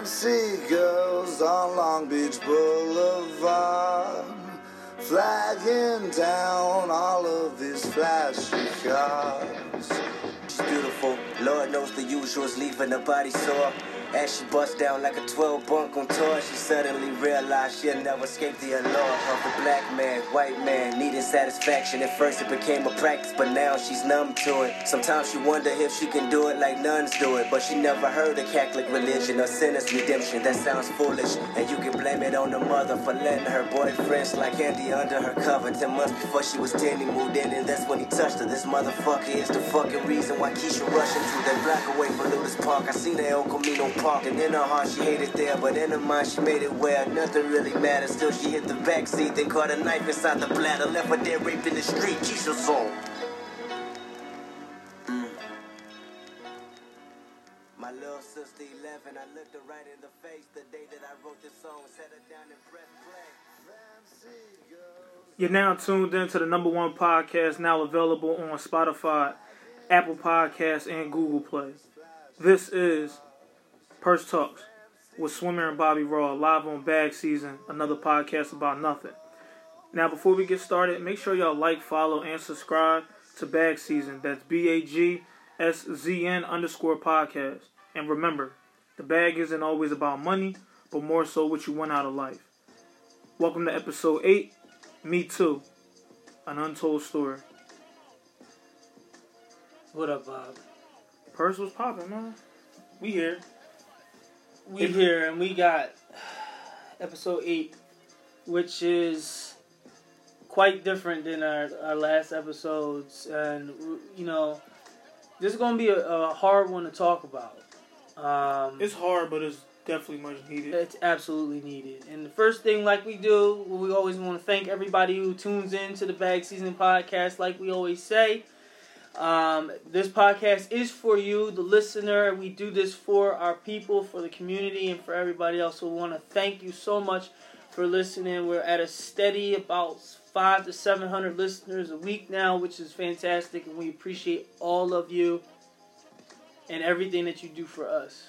Fancy girls on Long Beach Boulevard, flagging down all of these flashy cars. She's beautiful. Lord knows the usual's leaving her body sore. As she busts down like a 12 bunk on tour, she suddenly realized she'll never escape the allure of the black man, white man, needing satisfaction. At first it became a practice, but now she's numb to it. Sometimes she wonder if she can do it like nuns do it, but she never heard of Catholic religion or sinner's redemption. That sounds foolish, and you can blame it on the mother for letting her boyfriend slide Andy under her cover. Ten months before she was 10, he moved in, and that's when he touched her. This motherfucker is the fucking reason why Keisha rushing through that block away from Lueders Park. I seen her El Camino Park, and in her heart she hated there, but in her mind she made it where nothing really matters. Still she hit the back seat, then caught a knife inside the bladder, left her dead raped in the street. Keisha song. Mm. My little sister 11, I looked her right in the face the day that I wrote this song, set her down and pressed play. You're now tuned in to the number one podcast, now available on Spotify, Apple Podcasts, and Google Play. This is Purse Talks with Swimmer and Bobby Raw, live on Bag Season, another podcast about nothing. Now, before we get started, make sure y'all like, follow, and subscribe to Bag Season. That's B A G S Z N underscore podcast. And remember, the bag isn't always about money, but more so what you want out of life. Welcome to episode 8 Me Too, an untold story. What up, Bob? Purse was popping, man. We here. We here and we got episode eight, which is quite different than our, our last episodes, and you know, this is gonna be a, a hard one to talk about. Um, It's hard, but it's definitely much needed. It's absolutely needed. And the first thing, like we do, we always want to thank everybody who tunes in to the Bag Season podcast, like we always say. Um, this podcast is for you, the listener. We do this for our people, for the community, and for everybody else. So we want to thank you so much for listening. We're at a steady about five to seven hundred listeners a week now, which is fantastic, and we appreciate all of you and everything that you do for us.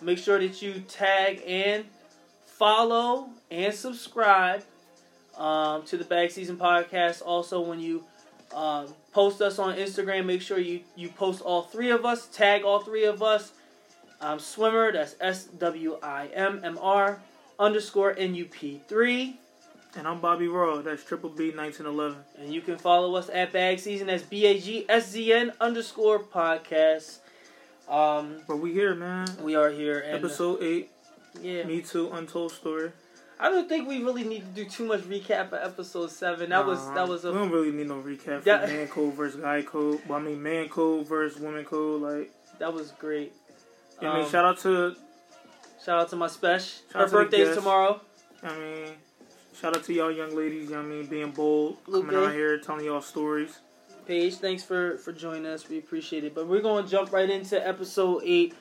Make sure that you tag and follow and subscribe um, to the Bag Season Podcast. Also, when you um, post us on Instagram, make sure you, you post all three of us, tag all three of us. Um, Swimmer, that's S W I M M R underscore N U P 3. And I'm Bobby Raw. That's Triple B 1911. And you can follow us at Bag Season, that's B A G S Z N underscore podcast. Um, But we here, man. we are here. And, Episode 8, yeah. Me Too, Untold Story. I don't think we really need to do too much recap of episode seven. That was that was a. We don't really need no recap for That- man code versus guy code. Well, I mean, man code versus woman code. Like, that was great. I mean, Um, shout out to, Shout out to my special. Her out to the birthday's tomorrow. I mean, shout out to y'all young ladies. You know what I mean, being bold, Lupe. coming out here, telling y'all stories. Paige, thanks for for joining us. We appreciate it. But we're going to jump right into episode eight.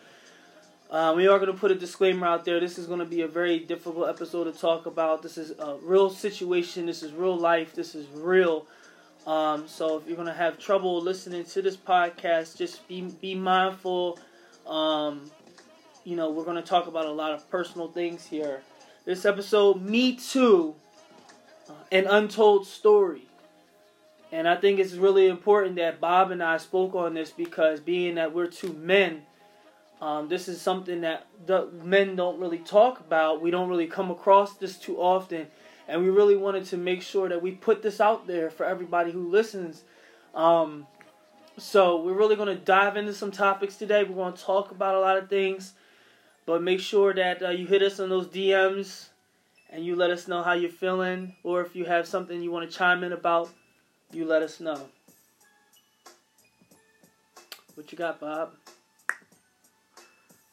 Uh, we are going to put a disclaimer out there. This is going to be a very difficult episode to talk about. This is a real situation. This is real life. This is real. Um, so if you're going to have trouble listening to this podcast, just be be mindful. Um, you know, we're going to talk about a lot of personal things here. This episode, Me Too, uh, an untold story. And I think it's really important that Bob and I spoke on this because being that we're two men, um, this is something that the men don't really talk about. We don't really come across this too often. And we really wanted to make sure that we put this out there for everybody who listens. Um, so we're really going to dive into some topics today. We're going to talk about a lot of things. But make sure that uh, you hit us on those DMs and you let us know how you're feeling. Or if you have something you want to chime in about, you let us know. What you got, Bob?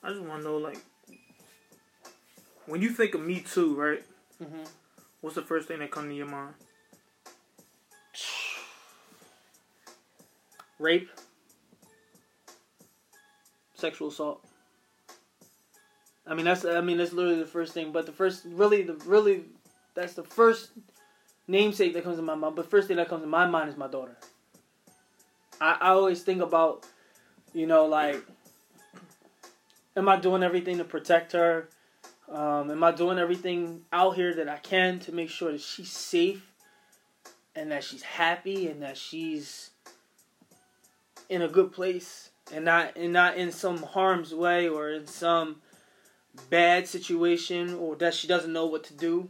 I just want to know, like, when you think of Me Too, right? Mm-hmm. What's the first thing that comes to your mind? Rape, sexual assault. I mean that's I mean that's literally the first thing. But the first really the really that's the first namesake that comes to my mind. But first thing that comes to my mind is my daughter. I, I always think about, you know, like am I doing everything to protect her? Um, am I doing everything out here that I can to make sure that she's safe and that she's happy and that she's in a good place and not and not in some harm's way or in some bad situation or that she doesn't know what to do,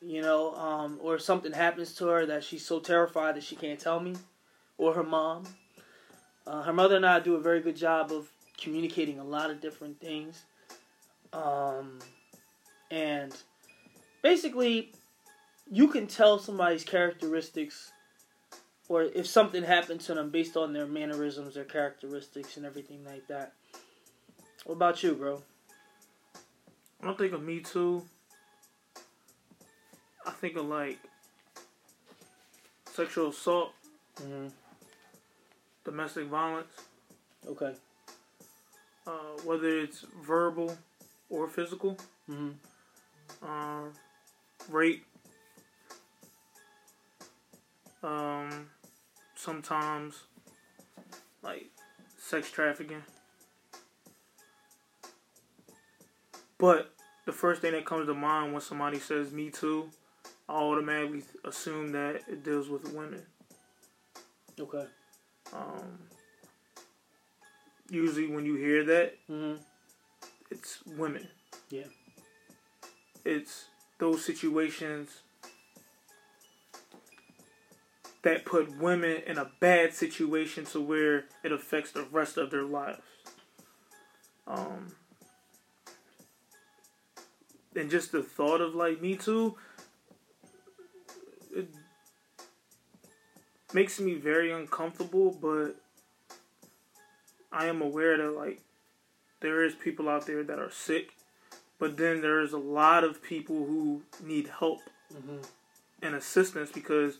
you know, um, or something happens to her that she's so terrified that she can't tell me, or her mom. Uh, her mother and I do a very good job of communicating a lot of different things. Um, and basically, you can tell somebody's characteristics or if something happened to them based on their mannerisms, their characteristics, and everything like that. What about you, bro? I don't think of Me Too. I think of like sexual assault, Mm-hmm. domestic violence, Okay. Uh, whether it's verbal or physical, Mm-hmm. uh, rape. Um, sometimes like sex trafficking. But the first thing that comes to mind when somebody says "Me Too," I automatically assume that it deals with women. Okay. Um, usually, when you hear that, Mm-hmm. it's women. Yeah. It's those situations that put women in a bad situation to where it affects the rest of their lives. Um, and just the thought of like Me Too, it makes me very uncomfortable, but I am aware that like there is people out there that are sick, but then there's a lot of people who need help Mm-hmm. and assistance because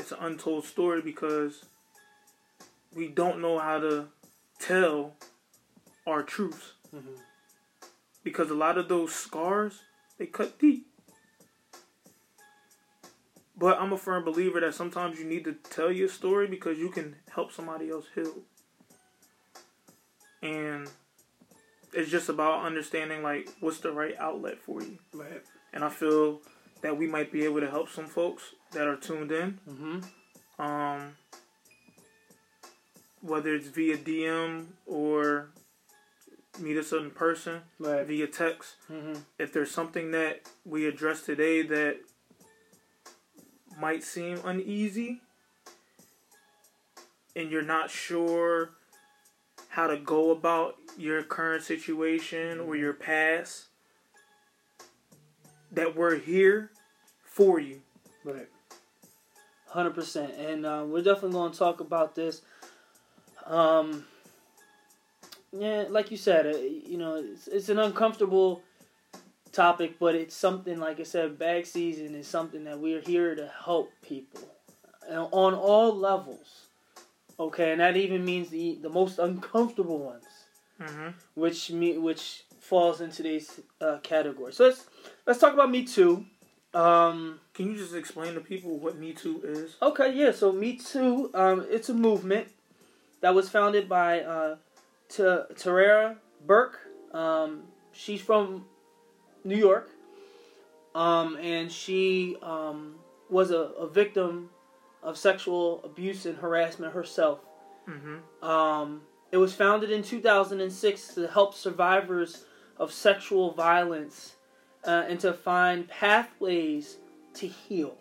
it's an untold story because we don't know how to tell our truths Mm-hmm. because a lot of those scars they cut deep. But I'm a firm believer that sometimes you need to tell your story because you can help somebody else heal. And it's just about understanding like what's the right outlet for you. Right. And I feel that we might be able to help some folks that are tuned in. Mm-hmm. Um whether it's via DM or meet us in person Right. via text Mm-hmm. if there's something that we addressed today that might seem uneasy and you're not sure how to go about your current situation or your past, that we're here for you. Right. Hundred percent, and uh, we're definitely going to talk about this. Um, yeah, like you said, uh, you know, it's, it's an uncomfortable topic, but it's something like I said. Bag season is something that we're here to help people uh, on all levels. Okay, and that even means the the most uncomfortable ones, Mm-hmm. which me which falls in today's uh, category. So let's let's talk about Me Too. Um, Can you just explain to people what Me Too is? Okay, yeah. So Me Too, um, it's a movement that was founded by uh, T- Tarana Burke. Um, she's from New York, um, and she um, was a, a victim of sexual abuse and harassment herself. Mm-hmm. Um, it was founded in 2006 to help survivors of sexual violence uh, and to find pathways to heal.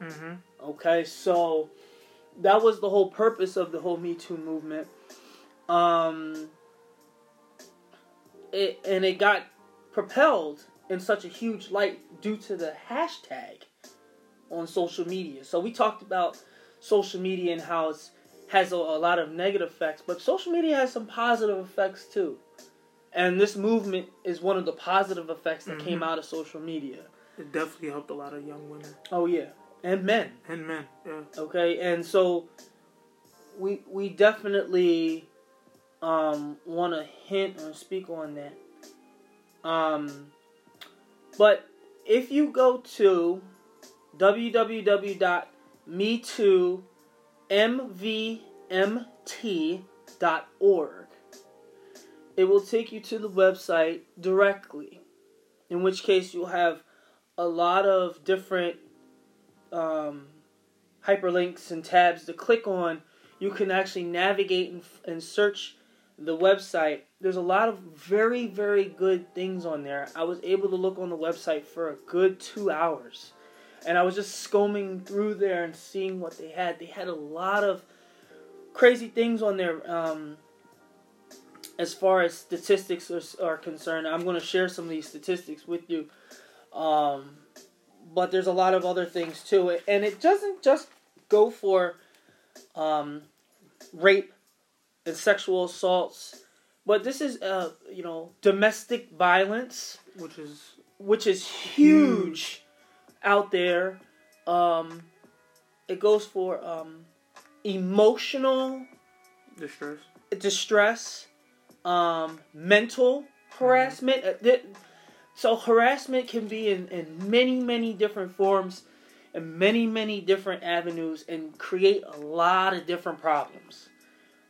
Mm-hmm. Okay, so that was the whole purpose of the whole Me Too movement. Um, it and it got propelled in such a huge light due to the hashtag on social media. So we talked about social media and how it has a, a lot of negative effects, but social media has some positive effects too. And this movement is one of the positive effects that came Mhm. out of social media. It definitely helped a lot of young women Oh yeah, and men. and men. Yeah. Okay, and so we we definitely um, want to hint or speak on that. Um, but if you go to www.metoo.mvmt.org, it will take you to the website directly. In which case, you'll have a lot of different um, hyperlinks and tabs to click on. You can actually navigate and, and search the website. There's a lot of very, very good things on there. I was able to look on the website for a good two hours. And I was just scomming through there and seeing what they had. They had a lot of crazy things on there. Um, as far as statistics are, are concerned, I'm going to share some of these statistics with you. Um, but there's a lot of other things too, and it doesn't just go for um, rape and sexual assaults, but this is uh, you know domestic violence, which is which is huge out there. Um, it goes for um, emotional distress, distress, um, mental harassment. Uh, So harassment can be in, in many, many different forms and many, many different avenues and create a lot of different problems.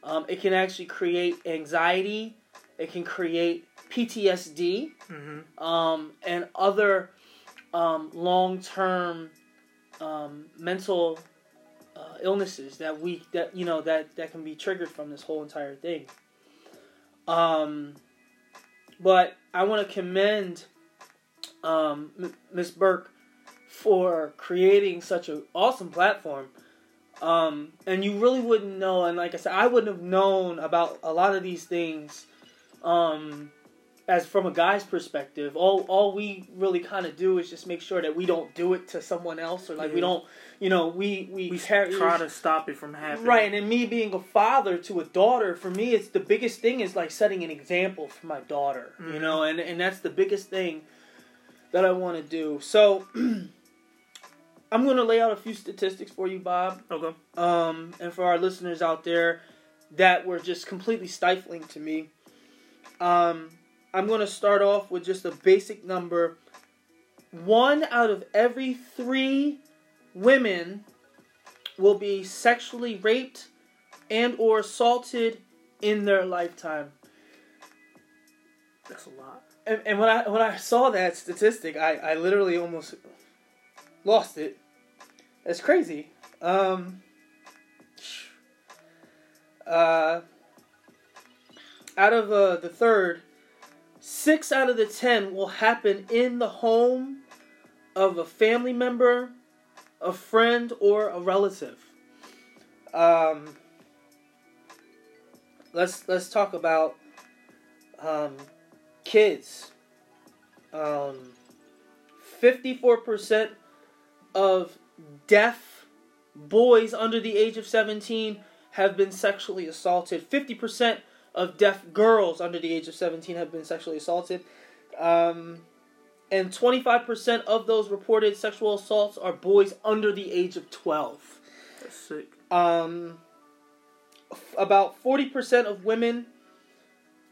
Um, it can actually create anxiety. It can create PTSD mm-hmm. um, and other um, long-term um, mental uh, illnesses that we that you know that that can be triggered from this whole entire thing. Um, but I want to commend um, Miss Burke for creating such an awesome platform. Um, and you really wouldn't know, and like I said, I wouldn't have known about a lot of these things um, as from a guy's perspective. All all we really kind of do is just make sure that we don't do it to someone else, or like we don't, you know, we we, we carry- try to stop it from happening. Right, and then me being a father to a daughter, for me, it's the biggest thing is like setting an example for my daughter, you Mhm. know, and and that's the biggest thing that I want to do. So, I'm going to lay out a few statistics for you, Bob, Okay. um, and for our listeners out there that were just completely stifling to me. Um, I'm going to start off with just a basic number. One out of every three women will be sexually raped and or assaulted in their lifetime. That's a lot. And, and when I when I saw that statistic, I, I literally almost lost it. That's crazy. Um, uh, out of uh, the third, six out of the ten will happen in the home of a family member, a friend, or a relative. Um, let's let's talk about um, kids. Um, 54% of deaf boys under the age of 17 have been sexually assaulted. 50% of deaf girls under the age of 17 have been sexually assaulted. Um, and 25% of those reported sexual assaults are boys under the age of 12. That's sick. Um, f- about 40% of women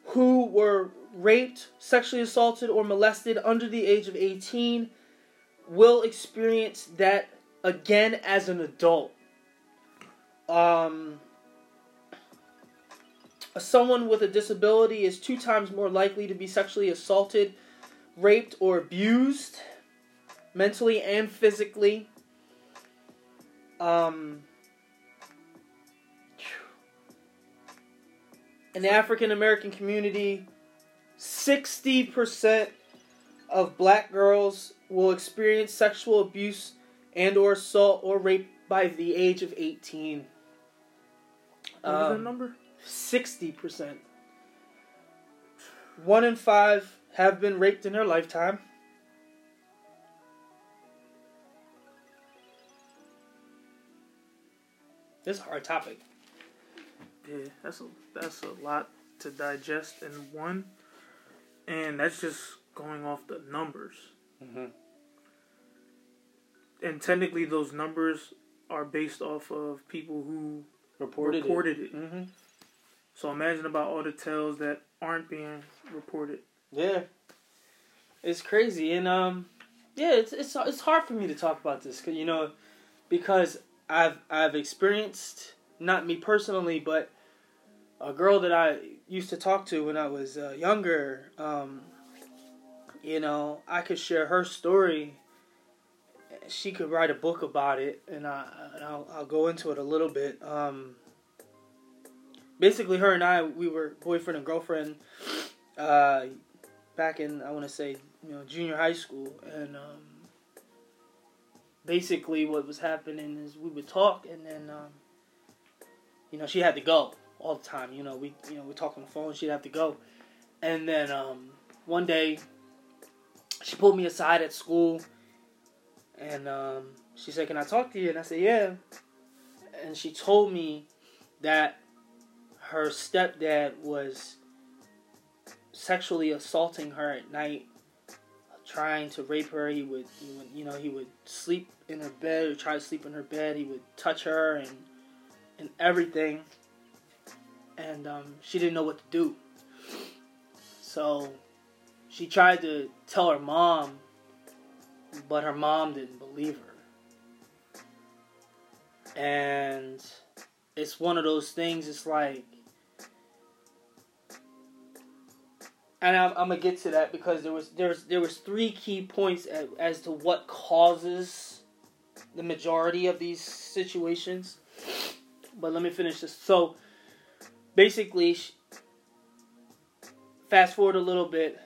who were raped, sexually assaulted, or molested under the age of 18 will experience that again as an adult. Um, someone with a disability is two times more likely to be sexually assaulted, raped, or abused, mentally and physically. Um, in the African American community, 60% of black girls will experience sexual abuse and or assault or rape by the age of 18. What was that Um, number? 60%. One in five have been raped in their lifetime. This is a hard topic. Yeah, that's a that's a lot to digest in one, and that's just going off the numbers. Mm-hmm. And technically, those numbers are based off of people who Reported, reported it. Mm-hmm. So imagine about all the tales that aren't being reported. Yeah, it's crazy, and um, yeah, it's it's it's hard for me to talk about this, 'cause, you know, because I've I've experienced not me personally, but a girl that I used to talk to when I was uh, younger, um, you know, I could share her story. She could write a book about it, and, I, I'll, I'll go into it a little bit. Um, basically, her and I, we were boyfriend and girlfriend uh, back in, I want to say, you know, junior high school. And um, basically, what was happening is we would talk, and then, um, you know, she had to go all the time. You know, we you know we talk on the phone. She'd have to go, and then um, one day she pulled me aside at school, and um, she said, "Can I talk to you?" And I said, "Yeah." And she told me that her stepdad was sexually assaulting her at night, trying to rape her. He would, he would, you know, he would sleep in her bed or try to sleep in her bed. He would touch her and and everything and um, she didn't know what to do. So she tried to tell her mom, but her mom didn't believe her. And it's one of those things. It's like, and I'm, I'm gonna get to that because there was there was there was three key points as, as to what causes the majority of these situations. But let me finish this. So basically, fast forward a little bit.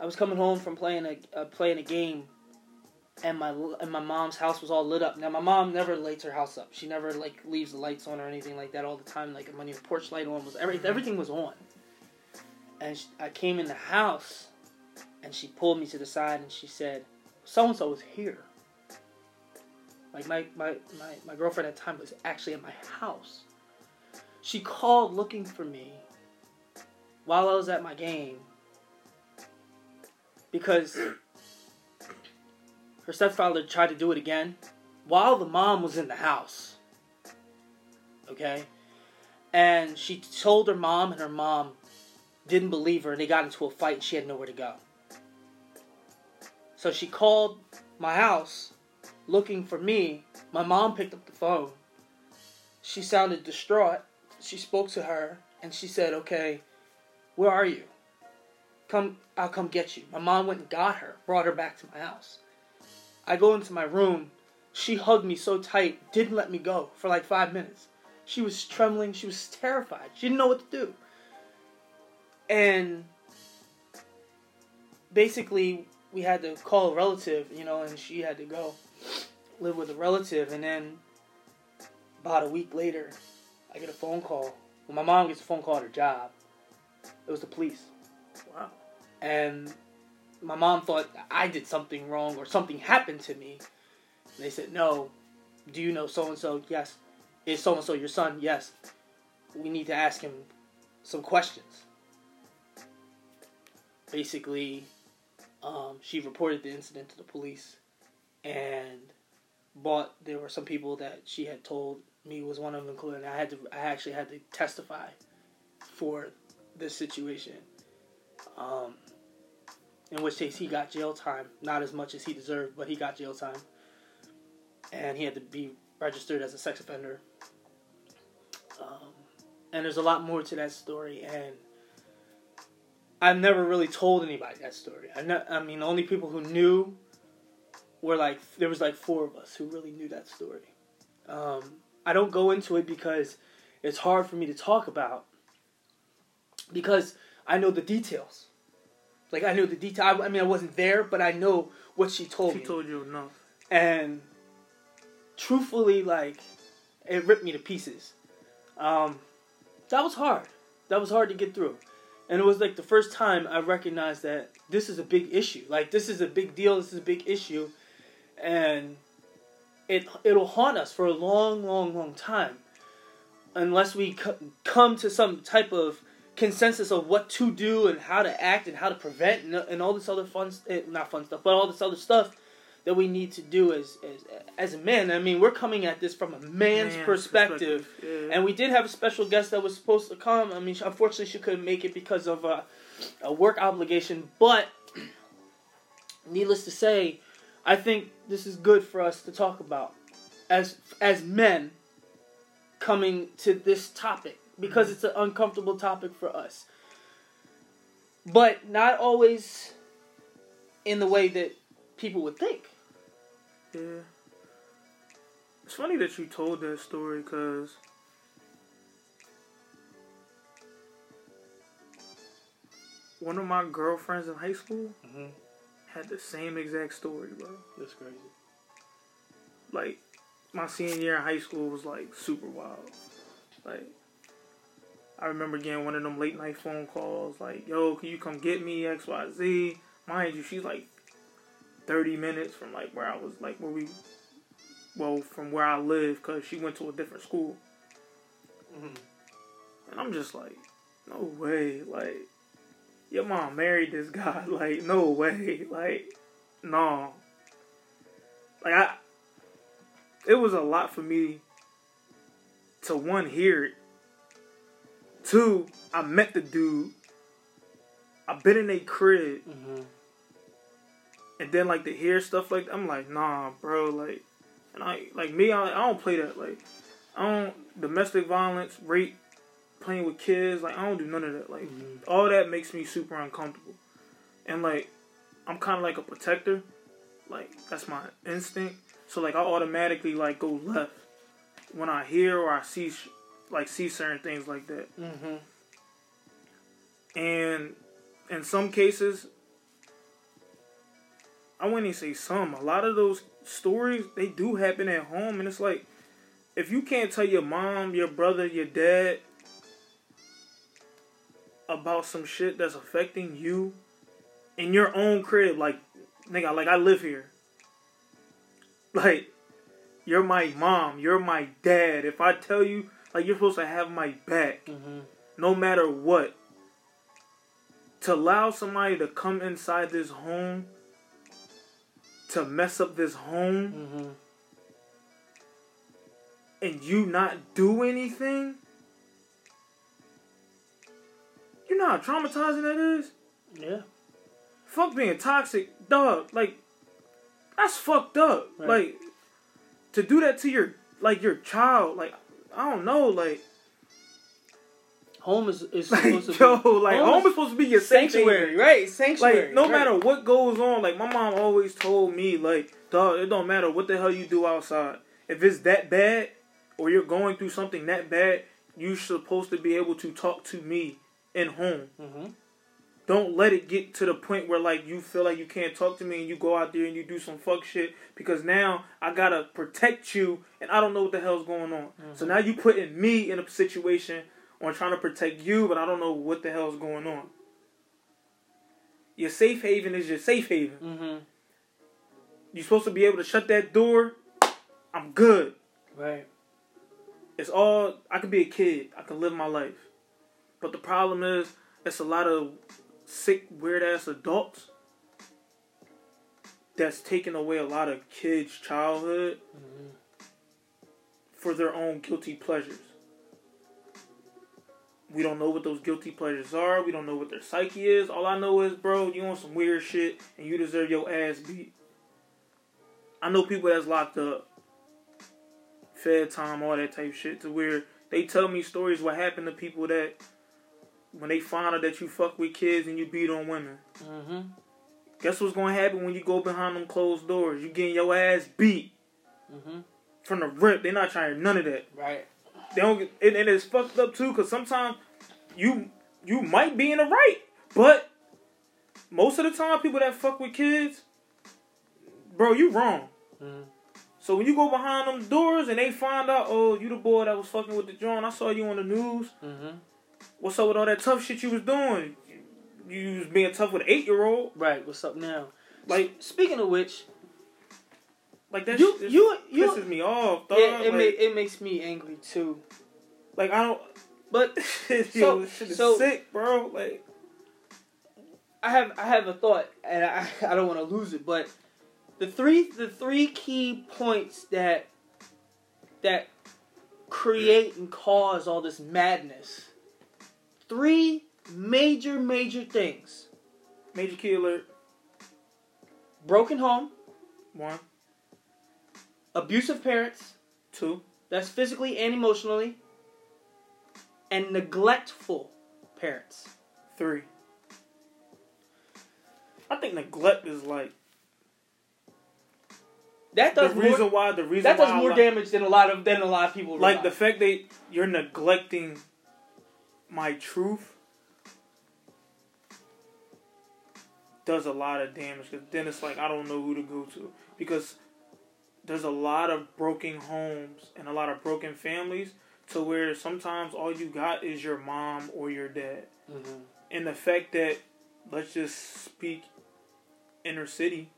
I was coming home from playing a uh, playing a game, and my and my mom's house was all lit up. Now my mom never lights her house up. She never like leaves the lights on or anything like that all the time. Like when your porch light on was every, everything was on. And she, I came in the house, and she pulled me to the side and she said, "So and so was here." Like my, my, my, my girlfriend at the time was actually at my house. She called looking for me while I was at my game because her stepfather tried to do it again while the mom was in the house. Okay? And she told her mom, and her mom didn't believe her, and they got into a fight, and she had nowhere to go. So she called my house looking for me. My mom picked up the phone. She sounded distraught she spoke to her and she said, "Okay, where are you? Come, I'll come get you." My mom went and got her, brought her back to my house. I go into my room. She hugged me so tight, didn't let me go for like five minutes. She was trembling. She was terrified. She didn't know what to do. And basically, we had to call a relative, you know, and she had to go live with a relative. And then about a week later, I get a phone call. Well, my mom gets a phone call at her job. It was the police. Wow. And my mom thought I did something wrong or something happened to me. And they said, No. Do you know so and so? Yes. Is so and so your son? Yes. We need to ask him some questions. Basically, um, she reported the incident to the police and bought there were some people that she had told me was one of them, including I had to. I actually had to testify for this situation. Um, in which case he got jail time, not as much as he deserved, but he got jail time, and he had to be registered as a sex offender. Um, and there's a lot more to that story, and I've never really told anybody that story. I, ne- I mean, the only people who knew were like there was like four of us who really knew that story. Um, I don't go into it because it's hard for me to talk about because I know the details. Like I knew the detail. I, I mean, I wasn't there, but I know what she told she me. She told you enough. And truthfully, like it ripped me to pieces. Um, that was hard. That was hard to get through. And it was like the first time I recognized that this is a big issue. Like this is a big deal. This is a big issue, and it it'll haunt us for a long, long, long time, unless we c- come to some type of consensus of what to do and how to act and how to prevent and, and all this other fun, eh, not fun stuff, but all this other stuff that we need to do as as as a man. I mean, we're coming at this from a man's, Man's perspective, perspective, yeah. and we did have a special guest that was supposed to come. I mean, unfortunately, she couldn't make it because of a, a work obligation. But needless to say, I think this is good for us to talk about as as men coming to this topic because mm-hmm. it's an uncomfortable topic for us. but not always in the way that people would think. Yeah. It's funny that you told that story because one of my girlfriends in high school Mm-hmm. had the same exact story, bro. That's crazy. Like, my senior year in high school was like super wild. Like, I remember getting one of them late night phone calls, like, yo, can you come get me, XYZ? Mind you, she's like 30 minutes from like where I was, like, where we, well, from where I live, because she went to a different school. Mhm. And I'm just like, no way. Like, your mom married this guy. Like, no way. Like, no. Like, I, it was a lot for me to one, hear it. Two, I met the dude. I've been in a crib. Mm-hmm. And then, like, to hear stuff like I'm like, nah, bro. Like, and I, like, me, I, I don't play that. Like, I don't, domestic violence, rape, playing with kids. Like, I don't do none of that. Like, Mhm. all that makes me super uncomfortable. And like, I'm kind of like a protector. Like, that's my instinct. So like, I automatically like go left when I hear or I see sh- like see certain things like that. Mm-hmm. And in some cases, I wouldn't even say some. A lot of those stories they do happen at home, and it's like if you can't tell your mom, your brother, your dad about some shit that's affecting you in your own crib, like nigga, like I live here. Like you're my mom, you're my dad. If I tell you, like you're supposed to have my back Mm-hmm. no matter what. To allow somebody to come inside this home to mess up this home Mm-hmm. and you not do anything, you know how traumatizing that is? Yeah. Fuck being toxic, dog. Like, that's fucked up. Right. Like, to do that to your, like, your child, like, I don't know, like, Home is, is like supposed to yo, be like, home home is is supposed to be your safe sanctuary, right? Sanctuary. Like no right. matter what goes on, like my mom always told me, like dog, it don't matter what the hell you do outside. If it's that bad, or you're going through something that bad, you're supposed to be able to talk to me in home. Mm-hmm. Don't let it get to the point where like you feel like you can't talk to me and you go out there and you do some fuck shit because now I gotta protect you and I don't know what the hell's going on. So now you putting me in a situation on trying to protect you, but I don't know what the hell's going on. Your safe haven is your safe haven. Mm-hmm. You're supposed to be able to shut that door. I'm good. Right. It's all I could be a kid. I can live my life. But the problem is it's a lot of sick, weird ass adults that's taking away a lot of kids' childhood Mm-hmm. for their own guilty pleasures. We don't know what those guilty pleasures are. We don't know what their psyche is. All I know is, bro, you on some weird shit and you deserve your ass beat. I know people that's locked up, fed time, all that type shit, to where they tell me stories what happened to people that when they find out that you fuck with kids and you beat on women. Mm-hmm. Guess what's gonna happen when you go behind them closed doors? You getting your ass beat Mm-hmm. from the rip. They're not trying none of that. Right. They don't and, and it's fucked up too, cause sometimes you you might be in the right, but most of the time people that fuck with kids, bro, you wrong. Mm-hmm. So when you go behind them doors and they find out, oh, you the boy that was fucking with the joint, I saw you on the news. Mm-hmm. What's up with all that tough shit you was doing? You was being tough with an eight year old, Right. What's up now? like Speaking of which, like that. you shit you you pisses me off. Dog. yeah, it like, ma- it makes me angry too. like I don't. But Yo, So- this shit is so- sick, bro. Like I have I have a thought, and I I don't want to lose it. But the three the three key points that that create and cause all this madness. Three major major things: major key alert. broken home, One, abusive parents, two, that's physically and emotionally, and neglectful parents. three. I think neglect is like That the does reason more. why the reason That does more like- damage than a lot of than a lot of people. like the fact that you're neglecting my truth does a lot of damage because then it's like I don't know who to go to because there's a lot of broken homes and a lot of broken families to where sometimes all you got is your mom or your dad Mhm. and the fact that let's just speak inner city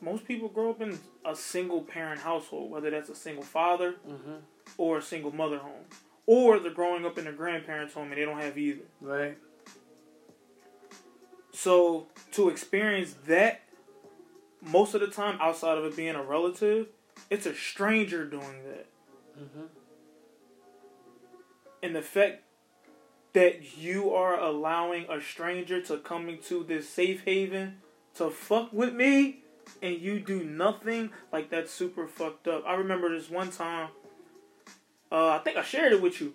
most people grow up in a single parent household whether that's a single father Mhm. or a single mother home or they're growing up in a grandparents home and they don't have either Right. so to experience that most of the time outside of it being a relative it's a stranger doing that. Mhm. and the fact that you are allowing a stranger to come into this safe haven to fuck with me and you do nothing like that's super fucked up. I remember this one time uh, i think i shared it with you.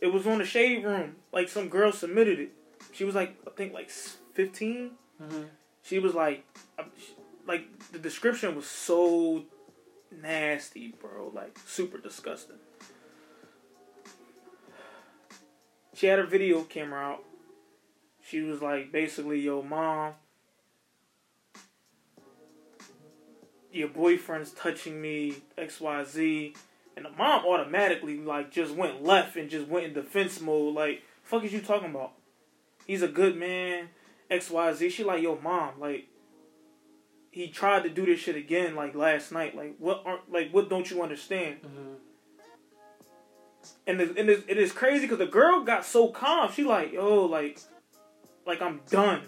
It was on the shade room. Like some girl submitted it. She was like i think like 15 Mhm. she was like uh, like the description was so nasty bro. Like super disgusting. She had her video camera out. She was like basically yo mom your boyfriend's touching me xyz and the mom automatically like just went left and just went in defense mode. Like fuck is you talking about? He's a good man xyz she like yo mom like he tried to do this shit again like last night like what aren't like what don't you understand Mhm. and it, and it's, it is crazy because the girl got so calm. She like, yo, like, like I'm done,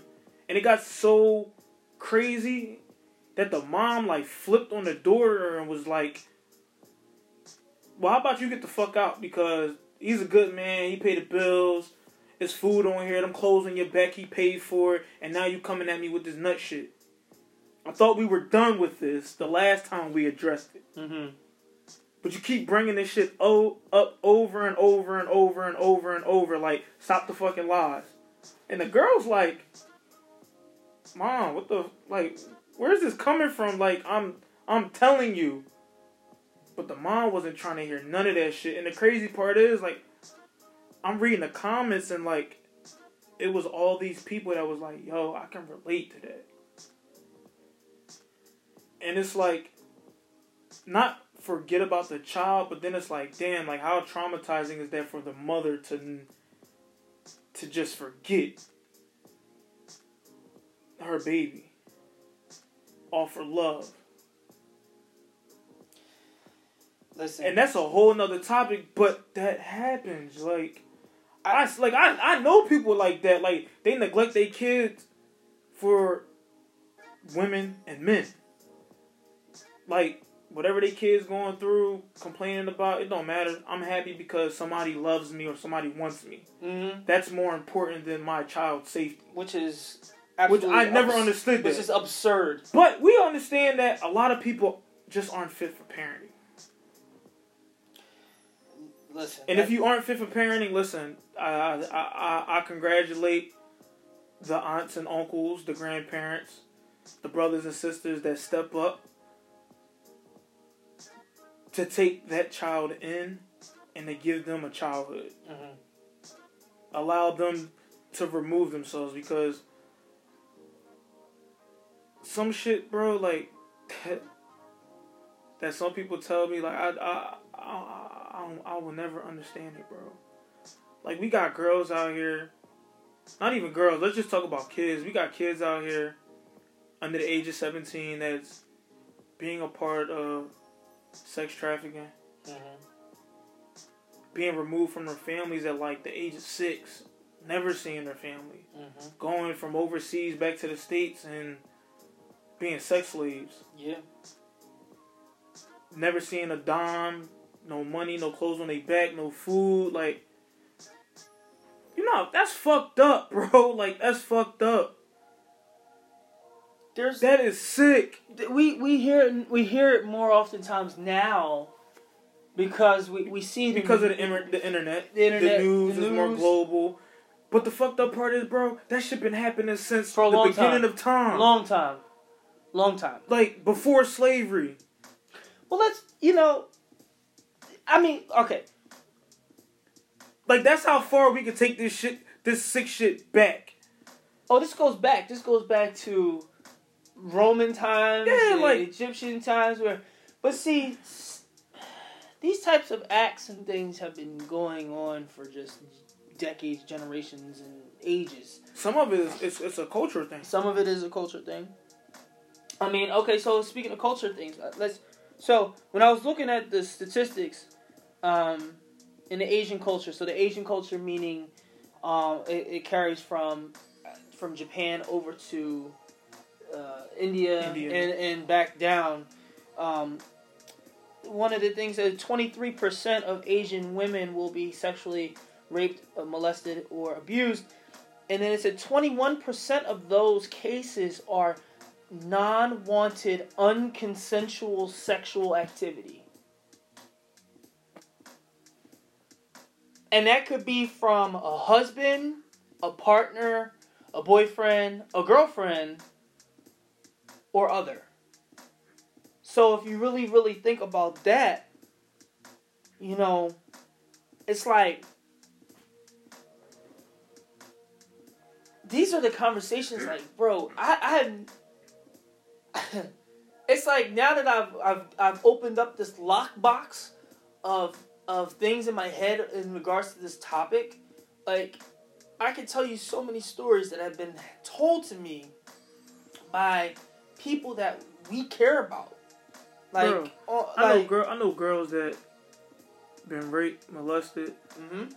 and it got so crazy that the mom like flipped on the door and was like, "Well, how about you get the fuck out because he's a good man. He paid the bills. There's food on here. Them clothes on your back. He paid for it, and now you coming at me with this nut shit." I thought we were done with this the last time we addressed it. Mhm. But you keep bringing this shit o- up over and over and over and over and over. Like, stop the fucking lies. And the girl's like, Mom, what the like? Where's this coming from? Like, I'm I'm telling you. But the mom wasn't trying to hear none of that shit. And the crazy part is, like, I'm reading the comments and like, it was all these people that was like, Yo, I can relate to that. And it's like, not forget about the child, but then it's like, damn, like how traumatizing is that for the mother to to just forget her baby, offer love, Listen, and that's a whole nother topic. But that happens, like I like I I know people like that, like they neglect their kids for women and men, like whatever their kids going through, complaining about, it don't matter. I'm happy because somebody loves me or somebody wants me. Mhm. That's more important than my child's safety. which is Which I never abs- understood Which that. is absurd. But we understand that a lot of people just aren't fit for parenting. Listen, And if you aren't fit for parenting, listen, I, I, I, I congratulate the aunts and uncles, the grandparents, the brothers and sisters that step up to take that child in and to give them a childhood. Mhm. Allow them to remove themselves because some shit, bro, like that, that some people tell me, like I, I, I, I, I will never understand it, bro. Like we got girls out here, not even girls. Let's just talk about kids. We got kids out here under the age of seventeen that's being a part of sex trafficking, Mhm. being removed from their families at like the age of six, never seeing their family. Mhm. going from overseas back to the states and being sex slaves. Yeah. Never seeing a dime, no money, no clothes on their back, no food. Like, you know, that's fucked up, bro. Like, that's fucked up. There's That is sick. we we hear it, we hear it more oftentimes now because we, we see it Because of the, inter- the internet, The internet, the news the is more global. But the fucked up part is, bro, that shit been happening since For a the long beginning time. of time. Long time. Long time. Like before slavery. Well, let's, you know, I mean, okay. Like that's how far we can take this shit, this sick shit back. Oh, this goes back. This goes back to Roman times, Yeah, like- Egyptian times, where. But see, these types of acts and things have been going on for just decades, generations, and ages. Some of it is it's, it's a culture thing. Some of it is a culture thing. I mean, okay, so speaking of culture things, uh, let's. So when I was looking at the statistics, um, in the Asian culture, so the Asian culture meaning, um, it, it carries from from Japan over to uh, India, India. And, and back down. Um, one of the things that 23% of Asian women will be sexually raped, uh, molested, or abused. And then it said 21% of those cases are non wanted, unconsensual sexual activity. And that could be from a husband, a partner, a boyfriend, a girlfriend, or other. So if you really, really think about that, you know, it's like these are the conversations like, bro, I, I it's like now that I've I've I've opened up this lockbox of of things in my head in regards to this topic, like I can tell you so many stories that have been told to me by people that we care about. Like, Bro, oh, I know girl. I know girls that been raped, molested mhm.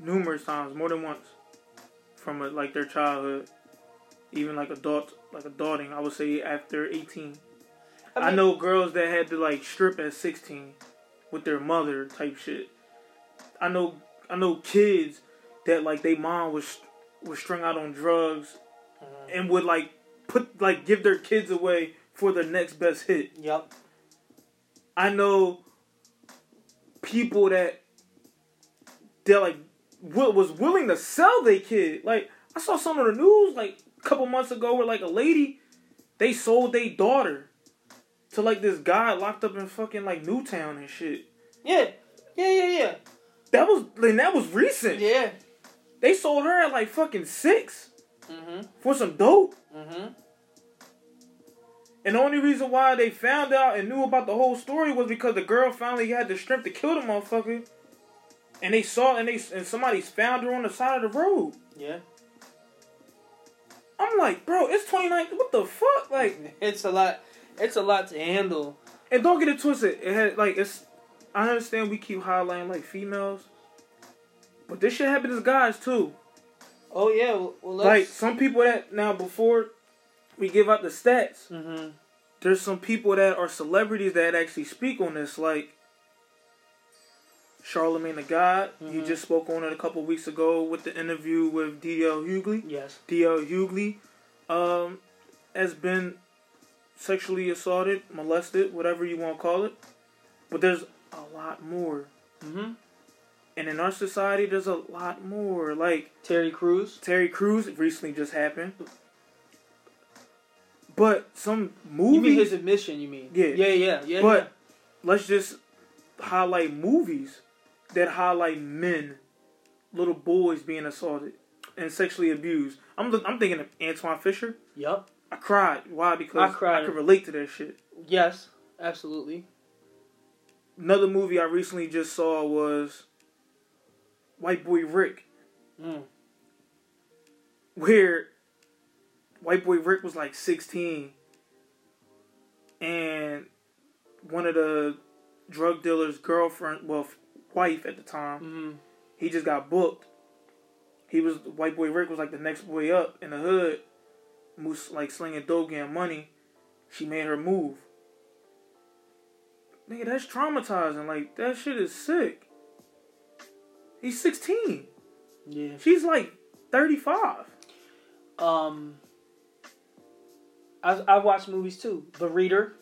numerous times, more than once, from a, like their childhood, even like adult, like adulting. I would say after eighteen. I, mean- know girls that had to like strip at sixteen with their mother type shit. I know. I know kids that like they mom was was strung out on drugs Mhm. and would like put like give their kids away for the next best hit. Yep. I know people that that like wi- was willing to sell their kid. Like I saw some of the news like a couple months ago where like a lady they sold their daughter to like this guy locked up in fucking like Newtown and shit. Yeah. Yeah. Yeah. Yeah. That was and that was recent. Yeah. They sold her at like fucking six Mhm. for some dope. Mhm. And the only reason why they found out and knew about the whole story was because the girl finally had the strength to kill the motherfucker. And they saw and they and somebody found her on the side of the road. Yeah. I'm like, bro, it's 29. What the fuck? Like, It's a lot. It's a lot to handle. and don't get it twisted. It had like it's. I understand we keep highlighting like females, but this shit happens to guys too. Oh yeah. Well, well let's. Like some people that now before we give out the stats, Mhm. there's some people that are celebrities that actually speak on this, like Charlemagne the God. He Mhm. just spoke on it a couple weeks ago with the interview with D.L. Hughley. Yes. D.L. Hughley um, has been sexually assaulted, molested, whatever you want to call it. But there's a lot more. Mhm. And in our society, there's a lot more. Like, Terry Crews. Terry Crews recently just happened. But some movies. You mean his admission? You mean? Yeah. Yeah. Yeah. Yeah. But let's just highlight movies that highlight men, little boys being assaulted and sexually abused. I'm I'm thinking of Antwone Fisher. Yep. I cried. Why? Because I cried. I could relate to that shit. Yes. Absolutely. Another movie I recently just saw was White Boy Rick, Mm. where White Boy Rick was like 16, and one of the drug dealer's girlfriend, well, wife at the time, Mhm. he just got booked. He was White Boy Rick was like the next boy up in the hood, moose like slinging dope, getting money. She made her move. Nigga, that's traumatizing. Like that shit is sick. He's sixteen. Yeah. She's like thirty five. Um. I I watched movies too. The Reader.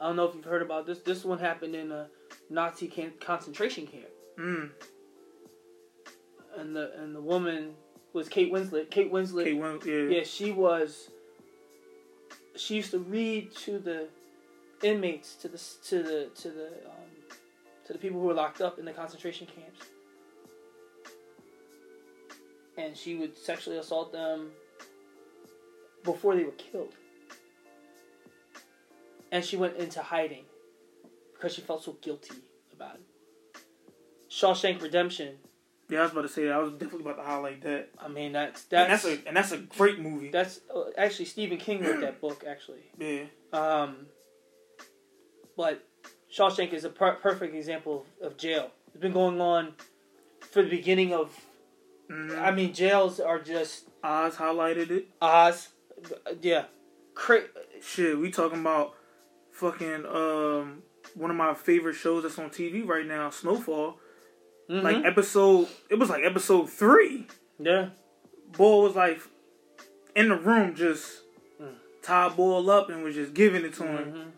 I don't know if you've heard about this. This one happened in a Nazi can- concentration camp. Mm. and the and the woman was Kate Winslet. Kate Winslet. Kate Winslet, yeah. Yeah, she was. She used to read to the inmates, to the to the to the um, to the people who were locked up in the concentration camps, and she would sexually assault them before they were killed. And she went into hiding because she felt so guilty about it. Shawshank Redemption. Yeah, I was about to say that. I was definitely about to highlight that. I mean, that's And that's that's a and that's a great movie. that's uh, actually Stephen King wrote that book. Actually, yeah. um, but Shawshank is a per- perfect example of, of jail. It's been going on for the beginning of. Mhm. I mean, jails are just Oz highlighted it. Oz. Yeah, Cra- Shit, we talking about fucking um one of my favorite shows that's on TV right now, Snowfall. Mhm. Like episode, it was like episode three. yeah, Boy was like in the room, just Mm. tied Boyle up and was just giving it to him. Mhm.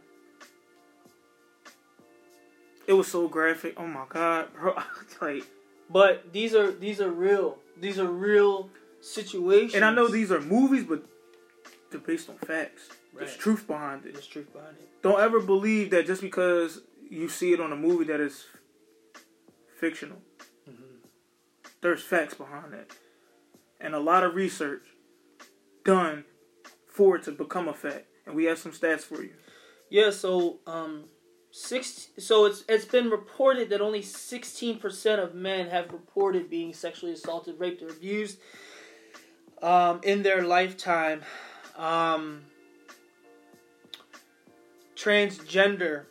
It was so graphic. Oh my god, bro! like, But these are these are real. These are real situations. and I know these are movies, but they're based on facts. There's truth behind it. There's truth behind it. Don't ever believe that just because you see it on a movie that is fictional. There's facts behind it, and a lot of research done for it to become a fact. And we have some stats for you. Yeah, so um, six. So it's it's been reported that only sixteen percent of men have reported being sexually assaulted, raped, or abused um, in their lifetime. Um, transgender.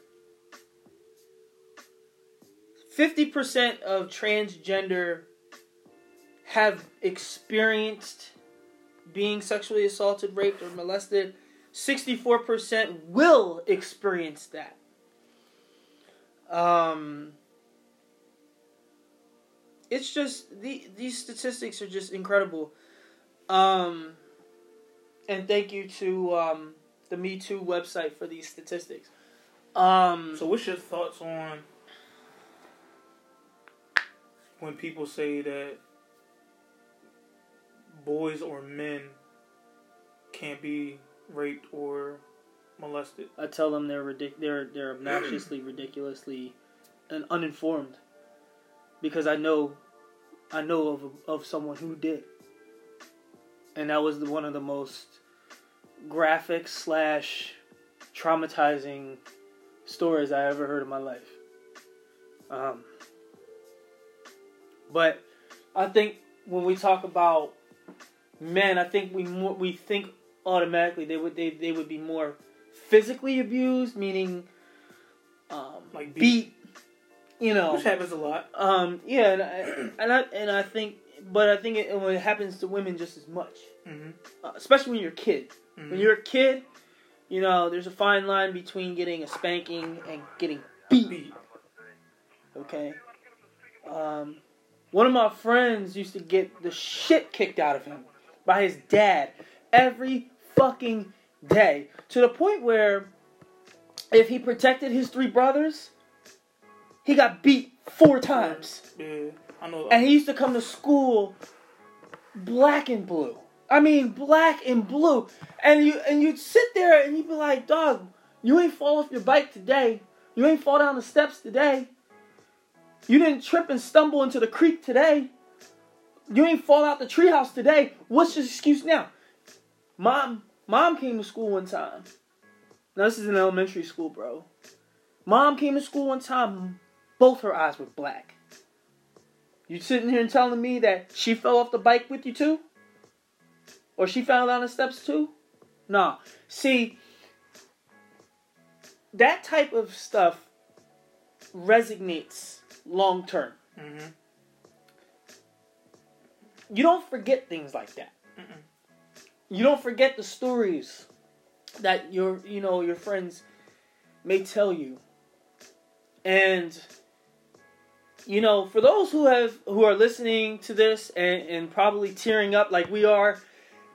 Fifty percent of transgender have experienced being sexually assaulted, raped, or molested. 64% will experience that. Um, it's just the these statistics are just incredible. Um, and thank you to um, the Me Too website for these statistics. Um, So, what's your thoughts on when people say that boys or men can't be raped or molested? I tell them they're ridic- they're they're obnoxiously, ridiculously, and uninformed, because I know, I know of of someone who did, and that was the, one of the most graphic slash traumatizing stories I ever heard in my life. Um, but I think when we talk about men, I think we more, we think automatically they would they, they would be more physically abused, meaning um, Like beat. beat. You know, Which happens a lot. um, yeah, and I, and I and I think, but I think it, when it happens to women just as much, hmm uh, especially when you're a kid. Mhm. When you're a kid, you know, there's a fine line between getting a spanking and getting beat. Beat. Okay. Um, one of my friends used to get the shit kicked out of him by his dad every fucking day to the point where if he protected his three brothers, he got beat four times. Yeah, I know. And he used to come to school black and blue. I mean, black and blue. And you and you'd sit there and you'd be like, "Dog, you ain't fall off your bike today. You ain't fall down the steps today. You didn't trip and stumble into the creek today. You ain't fall out the treehouse today. What's your excuse now?" Mom, mom came to school one time. Now this is in elementary school, bro. Mom came to school one time. Both her eyes were black. You sitting here and telling me that she fell off the bike with you too? Or she fell down the steps too? Nah. See, that type of stuff resonates long term. hmm You don't forget things like that. You don't forget the stories that your you know your friends may tell you. And you know, for those who have who are listening to this and, and probably tearing up like we are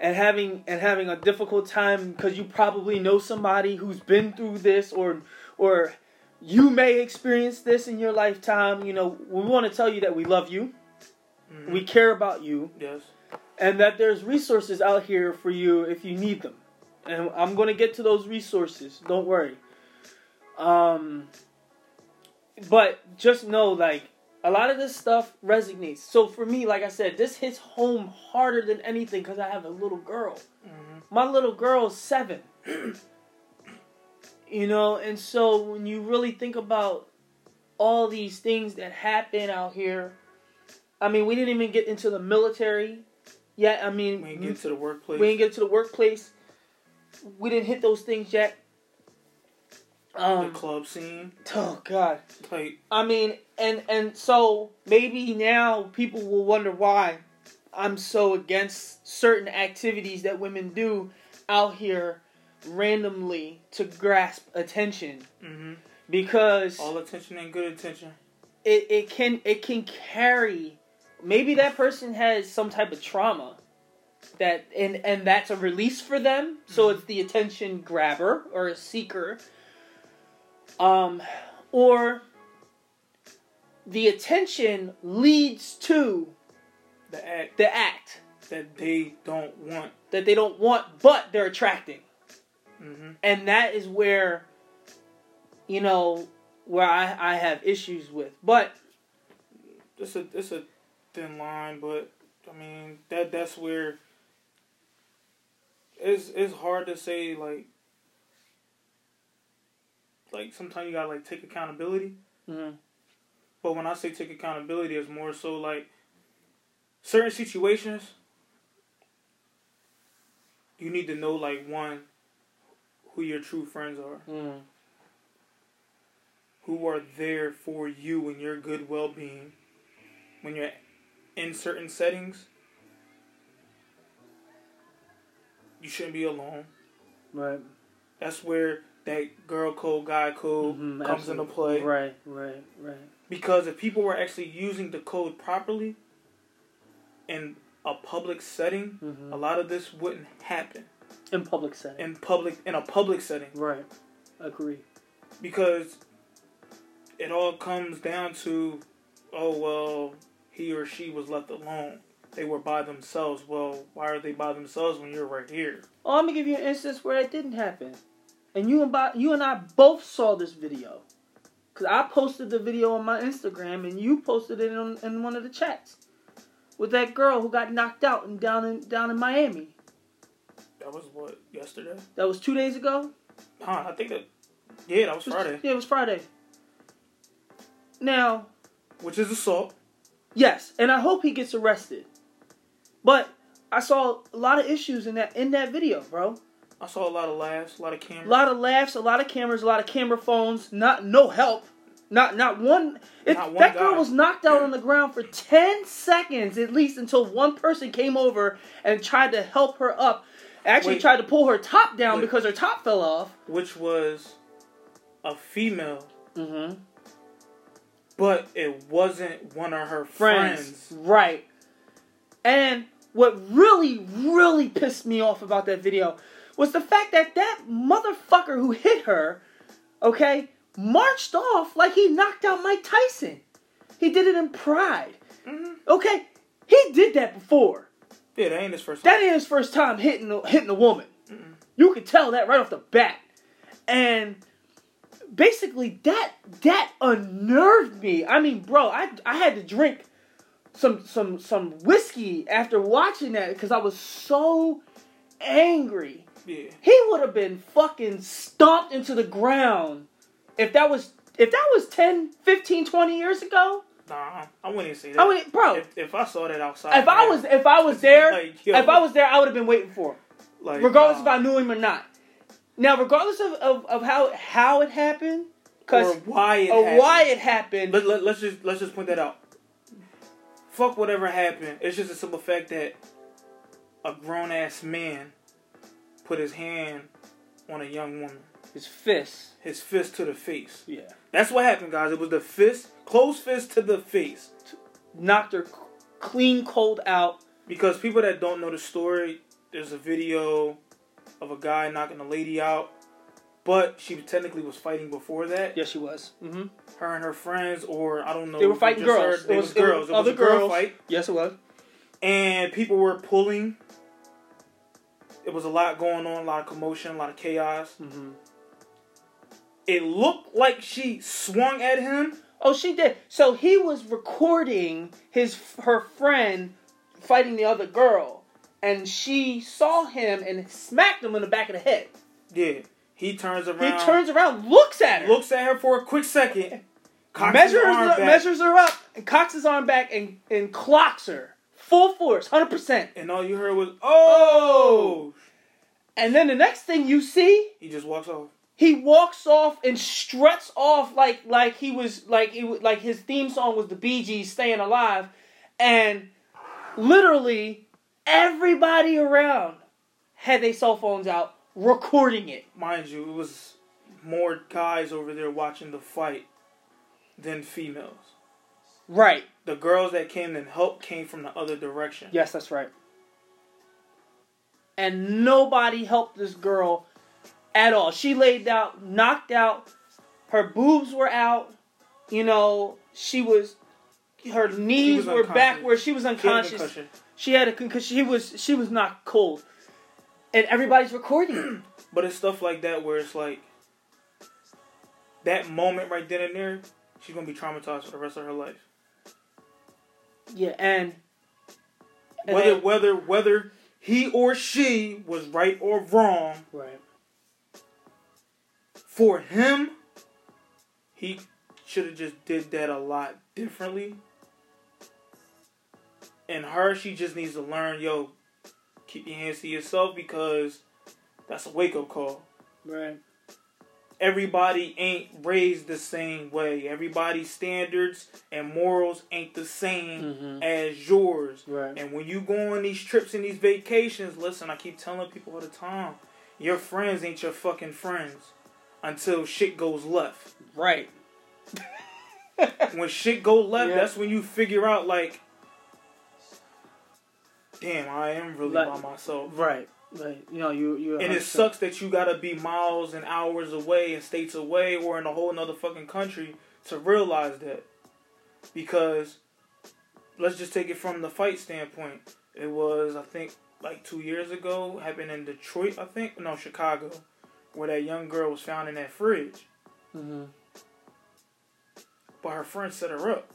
and having and having a difficult time because you probably know somebody who's been through this or or you may experience this in your lifetime, you know, we want to tell you that we love you. Mhm. We care about you, yes. And that there's resources out here for you if you need them. And I'm gonna get to those resources. Don't worry. Um, but just know, like, a lot of this stuff resonates. So for me, like I said, this hits home harder than anything because I have a little girl. hmm My little girl's seven. you know, and so when you really think about all these things that happen out here, I mean, we didn't even get into the military yet. I mean, We ain't get to the workplace. we didn't get to the workplace. We didn't hit those things yet. the Um, club scene. oh God. Like, I mean, and and so maybe now people will wonder why I'm so against certain activities that women do out here randomly to grasp attention hmm because all attention ain't good attention. it, it can it can carry maybe that person has some type of trauma that and and that's a release for them. So it's the attention grabber or a seeker. Um or the attention leads to The act. the act. That they don't want. that they don't want but they're attracting. Hmm and that is where you know where I, I have issues with. But It's a it's a thin line, but I mean that that's where it's it's hard to say like like sometimes you gotta like take accountability. mhm, But when I say take accountability, it's more so like certain situations. You need to know like one, who your true friends are, mhm, who are there for you and your good well being. When you're in certain settings, you shouldn't be alone. right That's where that girl code, guy code Mhm, comes into play. right right right Because if people were actually using the code properly in a public setting, Mhm. a lot of this wouldn't happen in public setting. in public in a public setting right, agree. because it all comes down to oh well he or she was left alone. They were by themselves. Well, why are they by themselves when you're right here? Oh, I'm gonna give you an instance where it didn't happen, and you and Bo- you and I both saw this video, cause I posted the video on my Instagram, and you posted it in, in one of the chats with that girl who got knocked out and down in down in Miami. That was what yesterday. That was two days ago. Huh? I think that yeah, that was Friday, Yeah, it was Friday. Now, which is assault. Yes, and I hope he gets arrested, but I saw a lot of issues in that in that video, bro. I saw a lot of laughs, a lot of cameras. A lot of laughs, a lot of cameras, a lot of camera phones. Not no help. Not not one. It, Not one that girl was knocked out on the ground for ten seconds at least until one person came over and tried to help her up. Actually, Wait. tried to pull her top down Wait. because her top fell off. which was a female, Mm-hmm. But it wasn't one of her Friends. friends. right? And what really, really pissed me off about that video was the fact that that motherfucker who hit her, okay, marched off like he knocked out Mike Tyson. He did it in pride. Mhm. Okay, he did that before. Yeah, that ain't his first. That time. ain't his first time hitting hitting a woman. You could tell that right off the bat. And basically, that that unnerved me. I mean, bro, I I had to drink some some some whiskey after watching that because I was so angry. Yeah, He would have been fucking stomped into the ground if that was if that was 10, 15, 20 years ago. nah, I wouldn't even say that. I would, bro. if, if I saw that outside, If I was if I was there, Like, if I was there, I would have been waiting for him. like, regardless if. I knew him or not. Now, regardless of, of, of how how it happened, because or why it or happened. why it happened, Let, let, let's just let's just point that out. Fuck whatever happened. It's just a simple fact that a grown ass man put his hand on a young woman, his fist. his fist to the face. Yeah, That's what happened, guys. It was the fist, closed fist to the face. knocked her clean cold out. Because people that don't know the story, there's a video of a guy knocking a lady out, but she technically was fighting before that. Yes, she was. Mm-hmm. Her and her friends, or I don't know. They were fighting girls. her- They it was, was, girls. It It was was other girl girls. fight, Yes, it was. and people were pulling. It was a lot going on, a lot of commotion, a lot of chaos. Mm-hmm. It looked like she swung at him. Oh, she did. So he was recording his her friend fighting the other girl, and she saw him and smacked him in the back of the head. Yeah, he turns around. He turns around, looks at her, looks at her for a quick second, measures arm her, measures her up, and cocks his arm back and and clocks her full force, hundred percent. and all you heard was oh! "Oh!" And then the next thing you see, He just walks off. he walks off and struts off like like he was like it was, like his theme song was the Bee Gees "Staying Alive," and literally everybody around had their cell phones out recording it. Mind you, it was more guys over there watching the fight than females. Right. The girls that came and helped came from the other direction. Yes, that's right. And nobody helped this girl at all. She laid out, knocked out. Her boobs were out. You know, she was. Her knees was were back where she was She unconscious. concussion. She had a concussion. She was she was not cold, and everybody's recording. But it's stuff like that where it's like that moment right then and there, she's gonna be traumatized for the rest of her life. Yeah, and, and Whether then- whether whether he or she was right or wrong, right. for him, he should have just did that a lot differently. And her, she just needs to learn, yo, keep your hands to yourself because that's a wake up call. Right. Everybody ain't raised the same way. Everybody's standards and morals ain't the same Mhm. as yours. Right. And when you go on these trips and these vacations, listen, I keep telling people all the time, your friends ain't your fucking friends until shit goes left. Right. When shit go left, Yeah. that's when you figure out like, damn, I am really Like- by myself. Right. Like you know, you you. And it sucks that you gotta be miles and hours away and states away or in a whole nother fucking country to realize that. Because let's just take it from the fight standpoint. It was I think like two years ago, happened in Detroit, I think. No, Chicago. Where that young girl was found in that fridge. hmm But her friend set her up.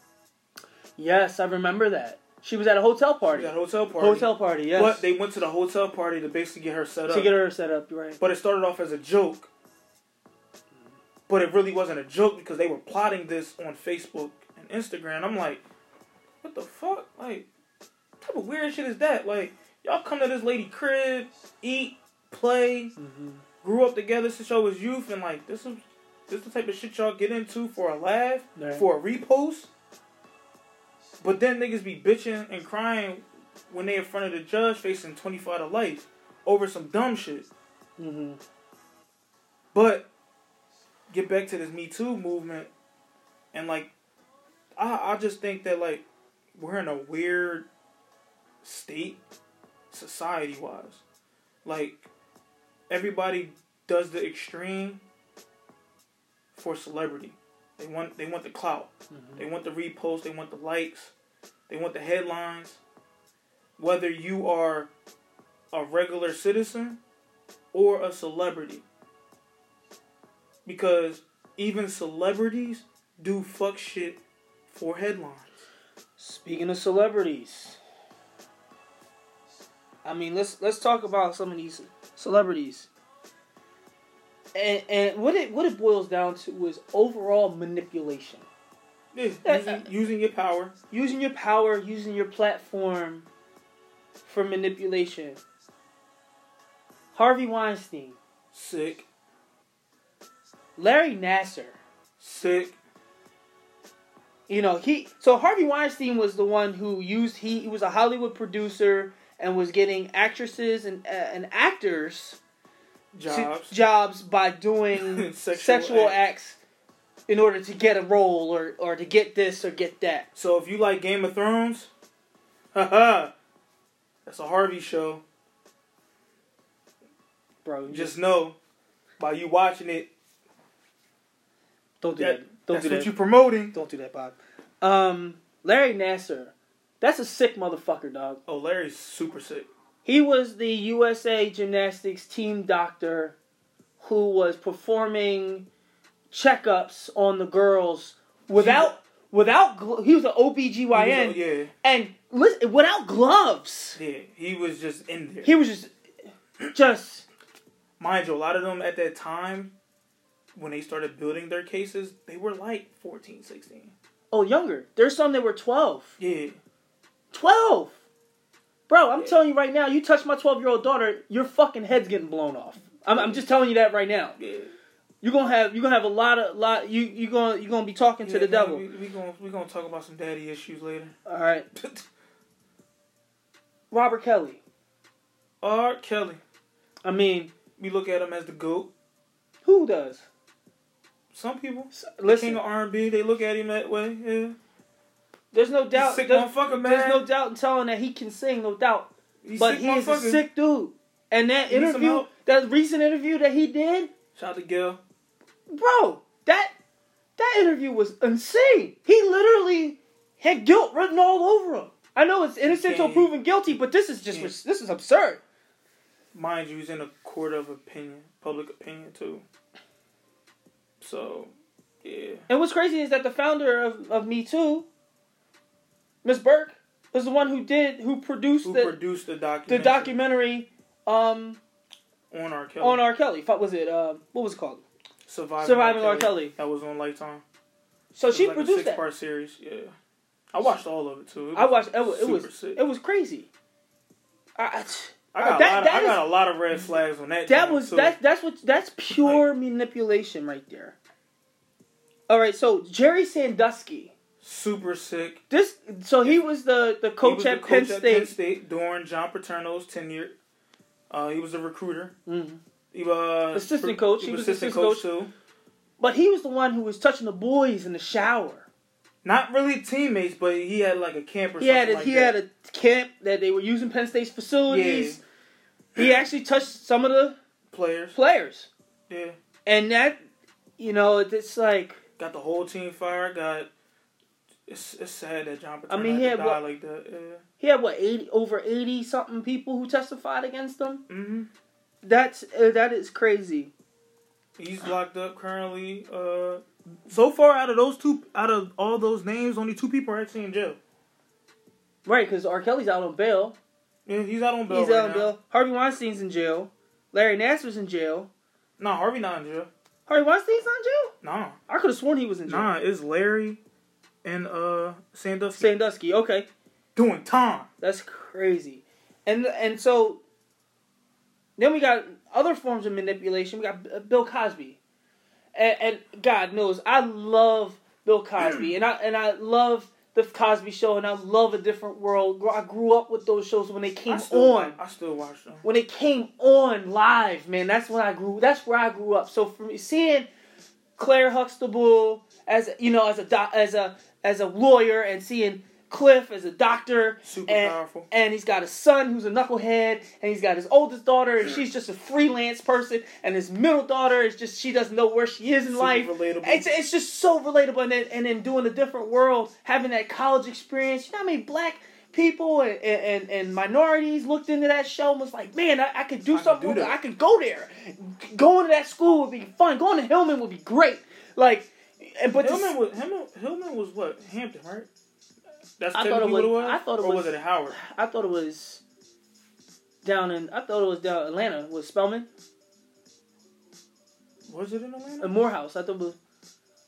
Yes, I remember that. She was at a hotel party. got a hotel party. Hotel party. Yes. But they went to the hotel party to basically get her set up. to get her set up. Right. But it started off as a joke. But it really wasn't a joke because they were plotting this on Facebook and Instagram. I'm like, what the fuck? Like, what type of weird shit is that? Like, y'all come to this lady crib, eat, play, hmm grew up together since y'all was youth, and like, this is this the type of shit y'all get into for a laugh, Right. for a repost. But then niggas be bitching and crying when they in front of the judge facing 25 to life over some dumb shit. hmm But get back to this Me Too movement, and like, I I just think that like we're in a weird state, society wise. Like everybody does the extreme for celebrity. They want they want the clout. Mm-hmm. They want the repost. They want the likes. They want the headlines. Whether you are a regular citizen or a celebrity because even celebrities do fuck shit for headlines. Speaking of celebrities, I mean let's let's talk about some of these celebrities. And and what it what it boils down to is overall manipulation. Uh, using, using your power. Using your power, using your platform for manipulation. Harvey Weinstein, Sick, Larry Nassar. sick. You know, he so Harvey Weinstein was the one who used he, he was a Hollywood producer and was getting actresses and uh, and actors to- Jobs. jobs by doing Sexual sexual, acts. acts in order to get a role or or to get this or get that. So if you like Game of Thrones, haha, that's a Harvey show. Bro, you Just know by you watching it, Don't do that, that. Don't that's do what that. you promoting. Don't do that, Bob. Um, Larry Nassar. That's a sick motherfucker, dog. Oh, Larry's super sick. He was the USA Gymnastics team doctor who was performing checkups on the girls without without he was an OBGYN He was- yeah, and listen, without gloves. yeah. He was just in there. He was just just Mind you, a lot of them at that time, when they started building their cases, they were like 14, 16. oh younger. There's some that were 12. Yeah. 12. Bro, I'm Yeah. telling you right now, you touch my 12 year old daughter, your fucking head's getting blown off. I'm, I'm just telling you that right now. Yeah. You're gonna have you're gonna have a lot of lot you you gonna you gonna be talking to the man, devil. We, we gonna we gonna talk about some daddy issues later. All right, Robert Kelly. R. Kelly. I mean, We look at him as the goat. who does? Some people, the Listen, king of R and B, they look at him that way. Yeah. There's no doubt. sick there's, motherfucker, there's no doubt in telling that he can sing, no doubt. He's but sick he is a sick dude. And that some interview, that recent interview that he did, Shout out to Gayle. bro, that that interview was insane. He literally had guilt written all over him. I know it's innocent until proven guilty, but this is just this is absurd. Mind you, he's in a court of opinion, public opinion too. So, yeah. And what's crazy is that the founder of, of Me Too, Miss Burke, was the one who did who produced Who the produced the documentary. the documentary? um, on R. Kelly. on R. Kelly. What was it? Um, what was it called? Surviving, Surviving R. Kelly. That was on Lifetime. So she like a produced that. six-part series. Yeah, I watched all of it too. It I watched. It was it was, sick. it was crazy. I, I, got, that- a, lot of, I is- got a lot of red flags on that. that was too. that that's what that's pure manipulation right there. All right, so Jerry Sandusky. Super sick. This so he was the the He coach was the at Penn coach State. Penn State during John Paterno's tenure. Uh, he was a recruiter. Mhm. He was Assistant coach. He, He was, was assistant assistant coach, too. But he was the one who was touching the boys in the shower. Not really teammates, but he had like a camp or He something had a, like he that. had a camp that they were using Penn State's facilities. He actually touched some of the players. players, Yeah, and that you know it's like got the whole team fired. Got it's it's sad that John Paterno I mean, he had to had die what- like that. Yeah. he had what eighty over eighty something people who testified against him. hmm That's uh, that is crazy. He's locked up currently. Uh, so far, out of those two, out of all those names, only two people are actually in jail. Right, because R. Kelly's out on bail. Yeah, he's out on bail. He's right out on now. bail. Harvey Weinstein's in jail. Larry Nassar's in jail. Nah, Harvey not in jail. Harvey Weinstein's not in jail. Nah, I could have sworn he was in jail. nah, it's Larry and uh Sandusky Sandusky. Okay, doing time. that's crazy. And and so then we got other forms of manipulation. We got uh, Bill Cosby, and, and God knows I love Bill Cosby, and I and I love the Cosby Show, and I love A Different World. I grew up with those shows when they I came still, on. I still watch them. when it came on live, man, that's when I grew. That's where I grew up. So for me, seeing Claire Huxtable as you know, as a doc, as a as a lawyer, and seeing Cliff as a doctor, Super and, powerful. and he's got a son who's a knucklehead, and he's got his oldest daughter, and she's just a freelance person, and his middle daughter is just she doesn't know where she is in Super life. relatable. It's it's just so relatable, and then and then doing a different world, having that college experience. You know how many black people and, and, and minorities looked into that show and was like, man, I, I could do I could something. do with it. that. I could go there. Going to that school would be fun. Going to Hillman would be great. Like, but Hillman was Hillman, Hillman was what Hampton, right? That's I thought it what it was- was. I thought it or was- was it Howard? I thought it was down in. I thought it was down Atlanta. Was Spelman Was it in Atlanta? uh, Morehouse? I thought it was.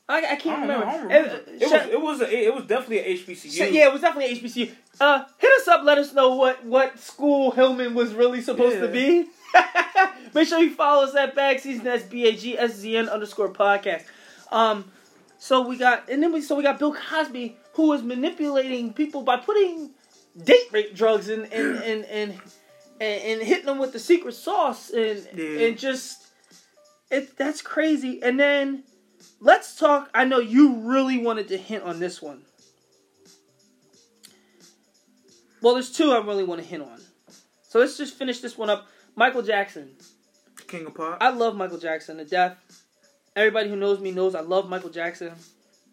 I, I I can't know. remember. I don't Uh, remember. It shout- was it was a, it was definitely a HBCU. So, yeah, it was definitely HBCU. Uh, hit us up. Let us know what what school Hillman was really supposed to be. Make sure you follow us at Bag Season. That's B A G S Z N underscore podcast. Um, so we got and then we so we got Bill Cosby who was manipulating people by putting date rape drugs in and and and and, and hitting them with the secret sauce and Yeah. and just it that's crazy. And then let's talk. I know you really wanted to hint on this one. Well, there's two I really want to hint on. So let's just finish this one up. Michael Jackson. King of Pop. I love Michael Jackson to death. Everybody who knows me knows I love Michael Jackson.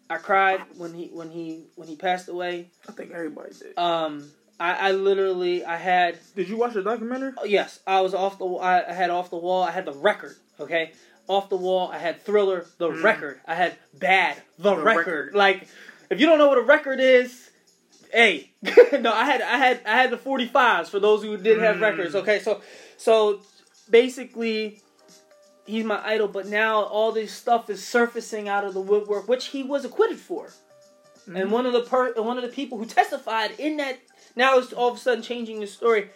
I cried when he when he when he passed away. I think everybody did. Um, I, I literally I had Did you watch the documentary? oh, yes I was off the I, I had off the wall. I had the record. Okay, off the wall. I had Thriller, the Mm. record. I had Bad, the, The record. record. Like if you don't know what a record is, hey, no, I had I had I had the forty fives for those who did have Mm. records. Okay, so so basically he's my idol, but now all this stuff is surfacing out of the woodwork, which he was acquitted for. Mm-hmm. And one of the per- one of the people who testified in that now is all of a sudden changing the story.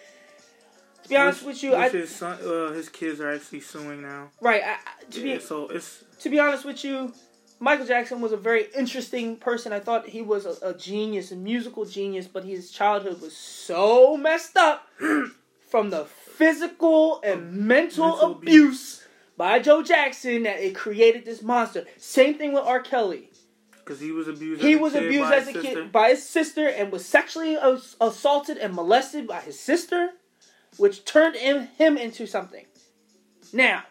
To be honest Which- with you, I, his son, uh, his kids are actually suing now. right. I, to Yeah, be so it's to be honest with you, Michael Jackson was a very interesting person. I thought he was a, a genius, a musical genius, but his childhood was so messed up from the physical and mental, Mental abuse by Joe Jackson that it created this monster. Same thing with R. Kelly. because he was abused. He as a was kid abused by as a his kid sister. by his sister and was sexually as- assaulted and molested by his sister, which turned him, him into something. Now,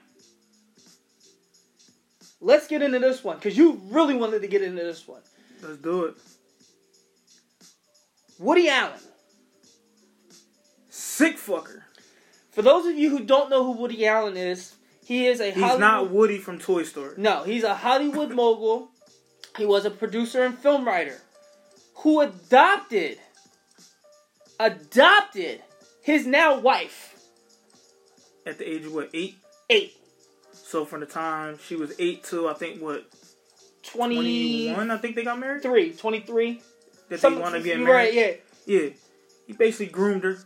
let's get into this one because you really wanted to get into this one. Let's do it. Woody Allen. Sick fucker. For those of you who don't know who Woody Allen is, he is a He's Hollywood. not Woody from Toy Story. No, he's a Hollywood mogul. He was a producer and film writer who adopted adopted his now wife. At the age of what eight? Eight. So from the time she was eight to I think what 23, twenty one, I think they got married. Three, 23. That Some- they want to get married. Right, yeah. Yeah, he basically groomed her.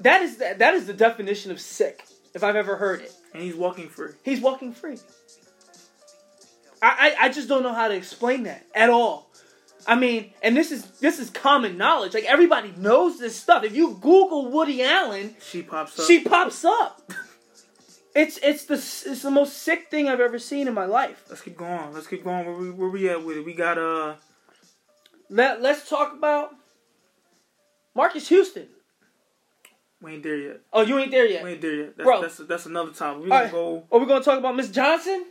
That is that is the definition of sick, if I've ever heard it. and he's walking free. He's walking free. I, I, I just don't know how to explain that at all. I mean, and this is this is common knowledge. Like everybody knows this stuff. If you Google Woody Allen, She pops up. she pops up. It's it's the it's the most sick thing I've ever seen in my life. Let's keep going. Let's keep going. Where we where we at with it? We got uh Let let's talk about Marcus Houston. We ain't there yet. Oh, you ain't there yet. We ain't there yet. That's Bro. that's that's another time. We gonna right. go. Are we gonna talk about Miss Johnson?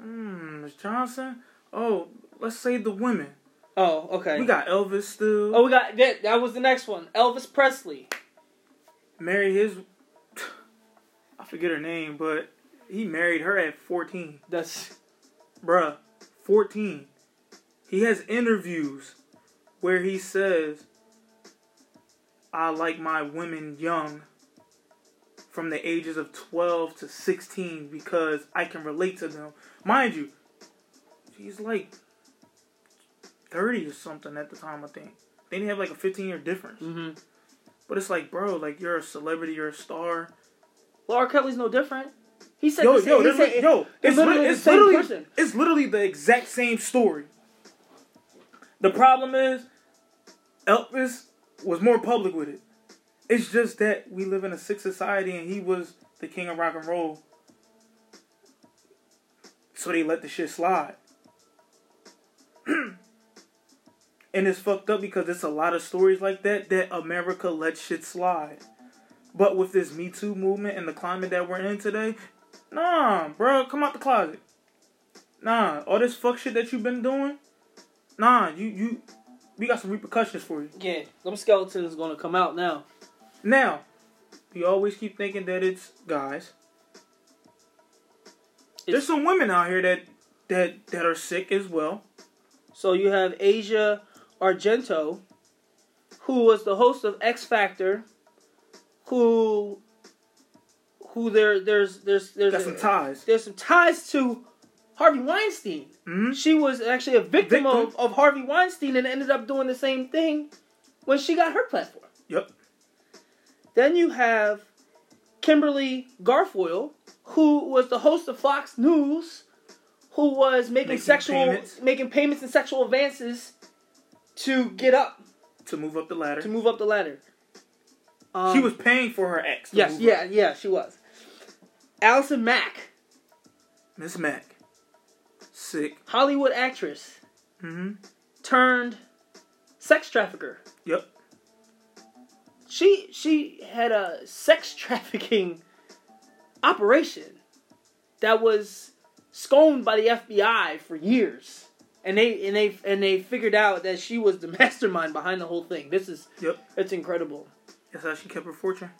Hmm, Miss Johnson. Oh, let's say the women. Oh, okay. We got Elvis still. oh, we got that. That was the next one. Elvis Presley. married his. I forget her name, but he married her at fourteen. That's Bruh, 14. He has interviews where he says, I like my women young from the ages of 12 to 16 because I can relate to them. Mind you, she's like 30 or something at the time, I think. They didn't have like a 15 year difference. mm-hmm. But it's like, bro, like you're a celebrity, you're a star. Laura Kelly's no different. He said, Yo, yo, he said li- yo, it's it's, literally the it's same literally, person. it's literally the exact same story. The problem is, Elvis was more public with it. It's just that we live in a sick society, and he was the king of rock and roll, so they let the shit slide. and it's fucked up because it's a lot of stories like that that America let shit slide. But with this Me Too movement and the climate that we're in today, Nah, bro, come out the closet. Nah, all this fuck shit that you've been doing. Nah, you you, we got some repercussions for you. Yeah, some skeletons gonna come out now. Now, we always keep thinking that it's guys. There's some women out here that that that are sick as well. So you have Asia Argento, who was the host of X Factor, who who there there's there's there's Got some ties. there's some ties to Harvey Weinstein. hmm She was actually a victim, Victim. Of, of Harvey Weinstein and ended up doing the same thing when she got her platform. Yep. Then you have Kimberly Guilfoyle, who was the host of Fox News, who was making, Making sexual payments. making payments and sexual advances to get up To move up the ladder. to move up the ladder. Um, she was paying for her ex. yes, yeah, up. yeah, she was. Allison Mack, Miss Mack. Sick. Hollywood actress, hmm turned sex trafficker. Yep. She she had a sex trafficking operation that was sconed by the FBI for years. And they and they and they figured out that she was the mastermind behind the whole thing. This is Yep. it's incredible. That's how she kept her fortune.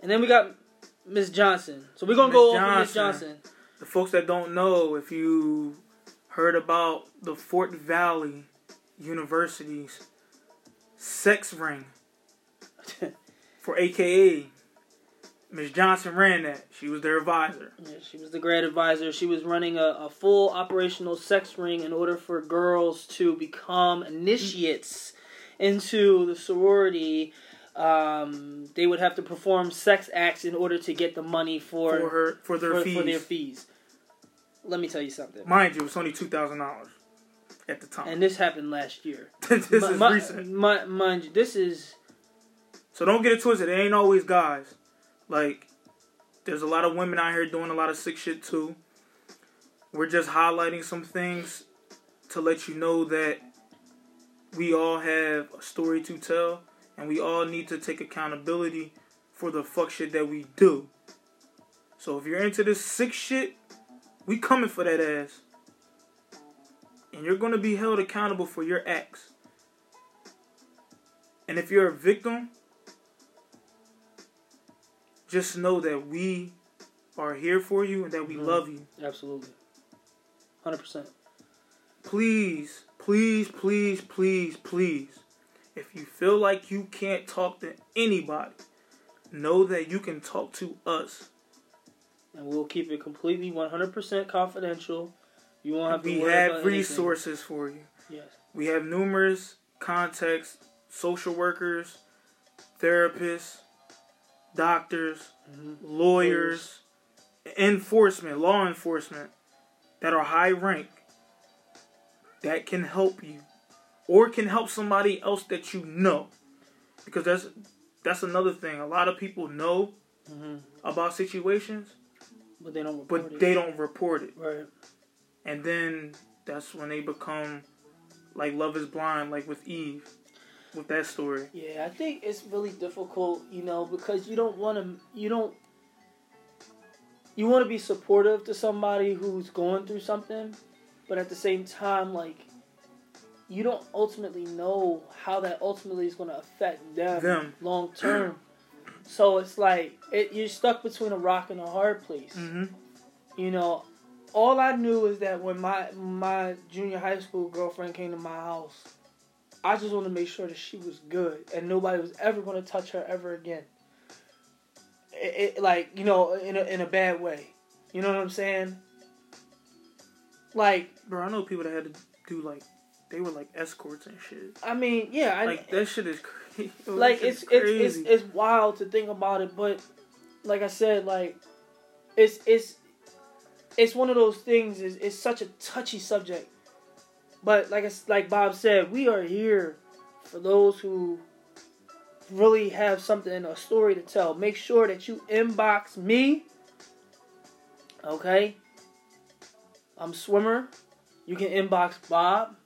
And then we got Miss Johnson. So we're gonna Miss go over Miss Johnson. Johnson. The folks that don't know, if you heard about the Fort Valley University's sex ring for AKA, Miss Johnson ran that. She was their advisor. Yeah, she was the grad advisor. She was running a, a full operational sex ring in order for girls to become initiates into the sorority. Um, they would have to perform sex acts in order to get the money for for her for their for, fees. for their fees. Let me tell you something. Mind you, it's only two thousand dollars at the time. And this happened last year. this Mi- is mi- recent. mi- mind you, this is So don't get it twisted. It ain't always guys. Like, there's a lot of women out here doing a lot of sick shit too. We're just highlighting some things to let you know that we all have a story to tell and we all need to take accountability for the fuck shit that we do. So if you're into this sick shit, we coming for that ass. And you're gonna be held accountable for your acts. And if you're a victim, just know that we are here for you and that we Mhm. love you. absolutely hundred percent. Please, please, please, please, please. If you feel like you can't talk to anybody, know that you can talk to us. And we'll keep it completely one hundred percent confidential. You won't have to We have anything. resources for you. Yes. We have numerous contacts, social workers, therapists, doctors, Mhm. lawyers, enforcement, law enforcement that are high rank that can help you or can help somebody else that you know. Because that's that's another thing. A lot of people know Mhm. about situations, But they don't report but it. they don't report it. Right. And then that's when they become like love is blind, like with Eve, with that story. Yeah, I think it's really difficult, you know, because you don't want to, you don't, you want to be supportive to somebody who's going through something, but at the same time, like, you don't ultimately know how that ultimately is going to affect them, Them. long term. so it's like it, you're stuck between a rock and a hard place. Mm-hmm. You know, all I knew is that when my my junior high school girlfriend came to my house, I just wanted to make sure that she was good and nobody was ever going to touch her ever again. It, it, like you know, in a in a bad way. You know what I'm saying? Like Bro, I know people that had to do like they were like escorts and shit. I mean, yeah, I, Like that shit is crazy. like it's it's, it's it's wild to think about it, but like I said, like it's it's it's one of those things. Is it's such a touchy subject, but like it's like Bob said, we are here for those who really have something a story to tell. Make sure that you inbox me. Okay, I'm swimmer. You can inbox Bob.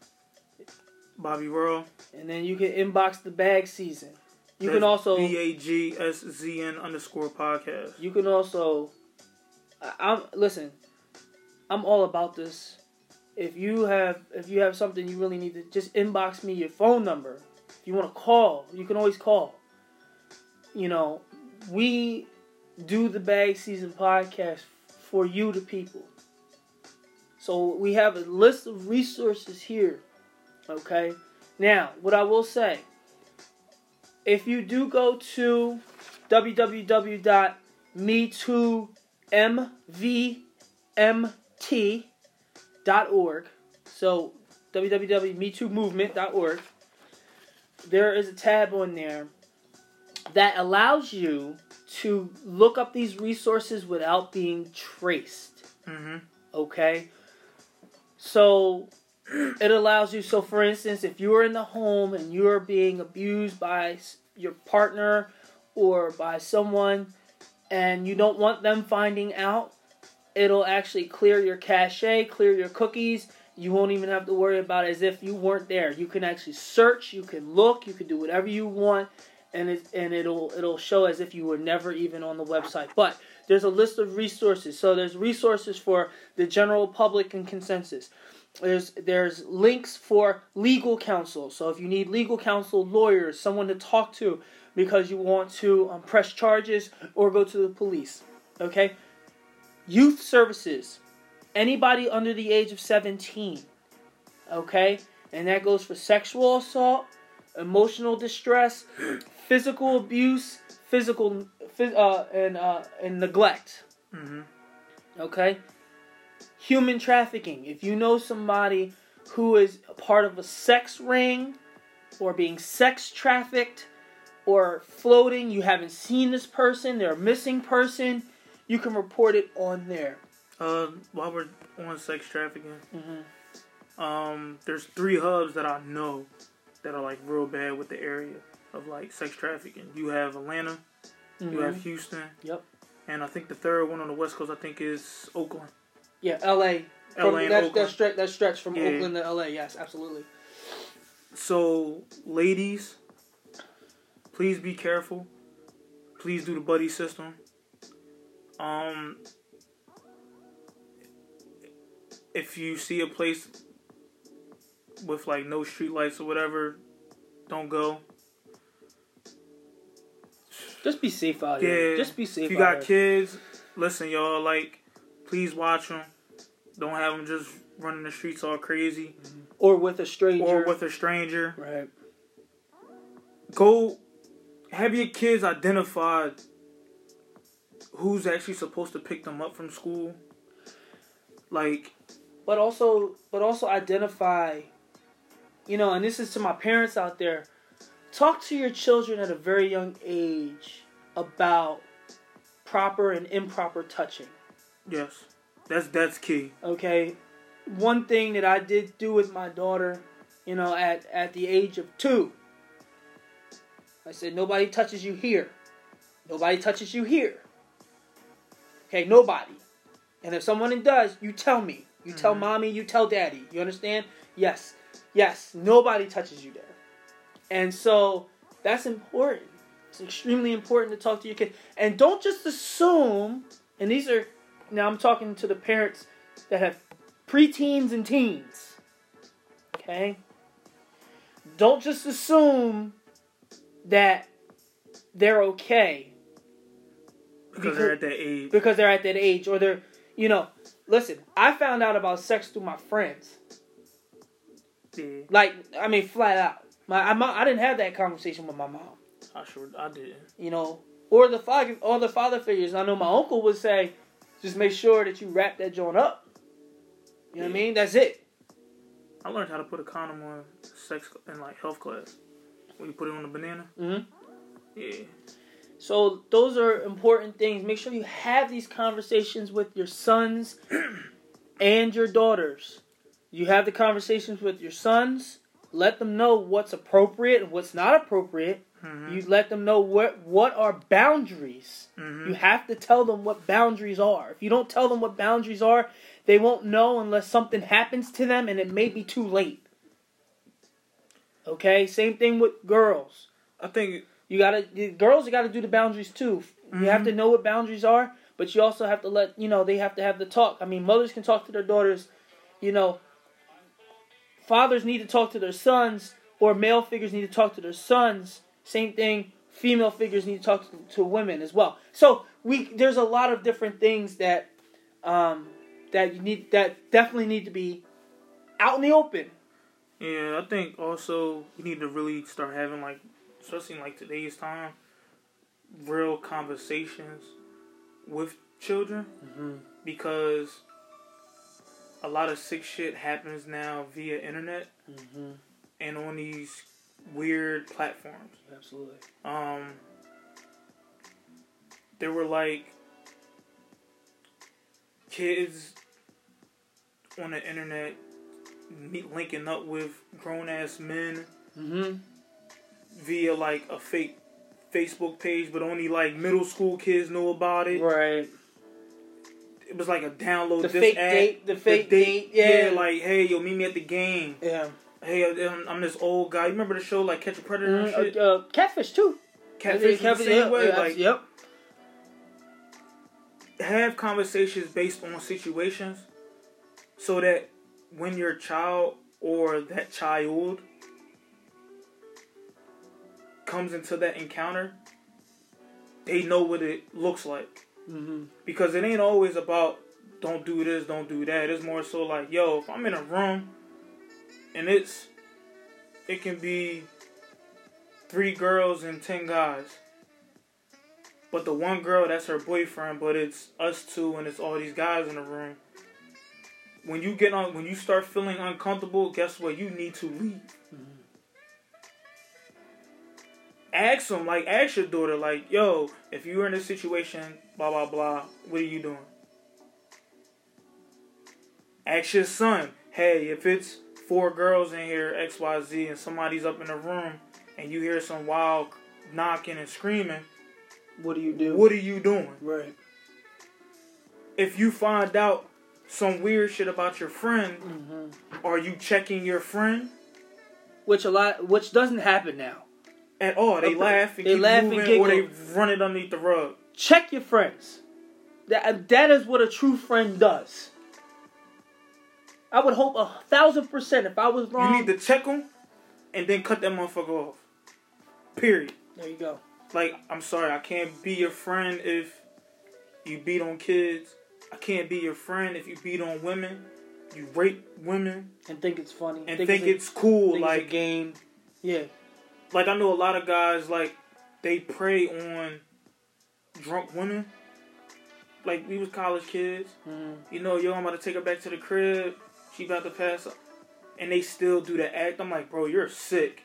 Bobby World. And then you can inbox the bag season. You That's can also B A G S Z N underscore podcast. you can also I'm listen. I'm all about this. If you have if you have something you really need to just inbox me your phone number. If you want to call, you can always call. You know, we do the bag season podcast for you the people. So we have a list of resources here. Okay? Now, what I will say, if you do go to www.me2mvmt.org, so www.me2movement.org, there is a tab on there that allows you to look up these resources without being traced. Mm-hmm. Okay? So it allows you so for instance if you're in the home and you're being abused by your partner or by someone and you don't want them finding out it'll actually clear your cache clear your cookies you won't even have to worry about it as if you weren't there you can actually search you can look you can do whatever you want and it and it'll it'll show as if you were never even on the website. But there's a list of resources. So there's resources for the general public and consensus. There's there's links for legal counsel. So if you need legal counsel, lawyers, someone to talk to because you want to um, press charges or go to the police. Okay? Youth services. Anybody under the age of 17. Okay? And that goes for sexual assault, emotional distress, physical abuse, physical uh, and uh, and neglect. Mm-hmm. Okay? Human trafficking. If you know somebody who is a part of a sex ring or being sex trafficked or floating, you haven't seen this person, they're a missing person, you can report it on there. Uh, while we're on sex trafficking, Mm-hmm. um, there's three hubs that I know that are like real bad with the area of like sex trafficking. You have Atlanta, you have Houston, Mm-hmm. Yep. and I think the third one on the West Coast I think is Oakland. Yeah, L.A. From, LA and that, Oakland. that, stretch, that stretch from Yeah. Oakland to L.A. Yes, absolutely. So, ladies, please be careful. Please do the buddy system. Um, if you see a place with like no street lights or whatever, don't go. Just be safe out Yeah, here. Just be safe. If you got here. kids, listen, y'all. Like, please watch them. Don't have them just running the streets all crazy or with a stranger, or with a stranger. right. go have your kids identify who's actually supposed to pick them up from school. Like, but also but also identify you know and this is to my parents out there talk to your children at a very young age about proper and improper touching yes, that's that's key. okay? One thing that i did do with my daughter you know at at the age of 2 i said nobody touches you here. Nobody touches you here. Okay? Nobody. And if someone does you tell me. You tell Mhm. mommy you tell daddy. You understand? Yes. Yes. Nobody touches you there. And so that's important. It's extremely important to talk to your kid. And don't just assume and these are now i'm talking to the parents that have preteens and teens. Okay? Don't just assume that they're okay. Because they're at that age. because they're at that age or they're you know listen i found out about sex through my friends. Yeah, like i mean flat out. My I, I didn't have that conversation with my mom. I sure I did. you know? Or the father or the father figures. I know my uncle would say just make sure that you wrap that joint up you know what i mean that's it I learned how to put a condom on sex in like health class. When you put it on the banana. Mm-hmm. Yeah. So those are important things. Make sure you have these conversations with your sons and your daughters. You have the conversations with your sons. Let them know what's appropriate and what's not appropriate. Hmm You let them know what what are boundaries. hmm You have to tell them what boundaries are. If you don't tell them what boundaries are, they won't know unless something happens to them and it may be too late. Okay? Same thing with girls. I think You gotta girls. You gotta do the boundaries too. You have to know what boundaries are, but you also have to let you know they have to have the talk. I mean, mothers can talk to their daughters. You know, fathers need to talk to their sons, or male figures need to talk to their sons. Same thing. Female figures need to talk to, to women as well. So we there's a lot of different things that um, that you need that definitely need to be out in the open. Yeah, I think also we need to really start having like, especially in like today's time, real conversations with children because a lot of sick shit happens now via internet Mm-hmm. and on these weird platforms. Absolutely. Um, there were like kids on the internet meet, linking up with grown ass men Mm-hmm. via like a fake Facebook page, but only like middle school kids knew about it. Right. It was like a download The this fake app, date. The fake date. Yeah. like hey, yo, meet me at the game. yeah. Hey, I'm, I'm this old guy. You remember the show like Catch a Predator and Mm, shit? uh, uh, catfish too. catfish Yeah, is the same way. yeah, like yep. have conversations based on situations so that when your child or that child comes into that encounter, they know what it looks like. hmm Because it ain't always about don't do this, don't do that. It's more so like, yo, if I'm in a room and it's it can be three girls and ten guys. But the one girl that's her boyfriend, but it's us two and it's all these guys in the room. When you get on when you start feeling uncomfortable, guess what? You need to leave. Ask them, like ask your daughter, like, yo, if you were in a situation, blah blah blah, what are you doing? Ask your son, hey, if it's four girls in here, XYZ, and somebody's up in the room and you hear some wild knocking and screaming, What do you do? what are you doing? Right. If you find out some weird shit about your friend, hmm are you checking your friend Which a lot, which doesn't happen now. at all? They Okay. laugh and They laugh and moving, or they run it underneath the rug. Check your friends. That that is what a true friend does. I would hope a thousand percent. If I was wrong, You need to check them and then cut that motherfucker off. Period. there you go. Like, I'm sorry, I can't be your friend if you beat on kids. I can't be your friend if you beat on women. You rape women And think it's funny. and think, it's, cool. a, think like, it's a game. Yeah. like I know a lot of guys like they prey on drunk women. Like we was college kids. Mhm. You know, yo, I'm about to take her back to the crib. She about to pass up. And they still do the act. I'm like, bro, you're sick.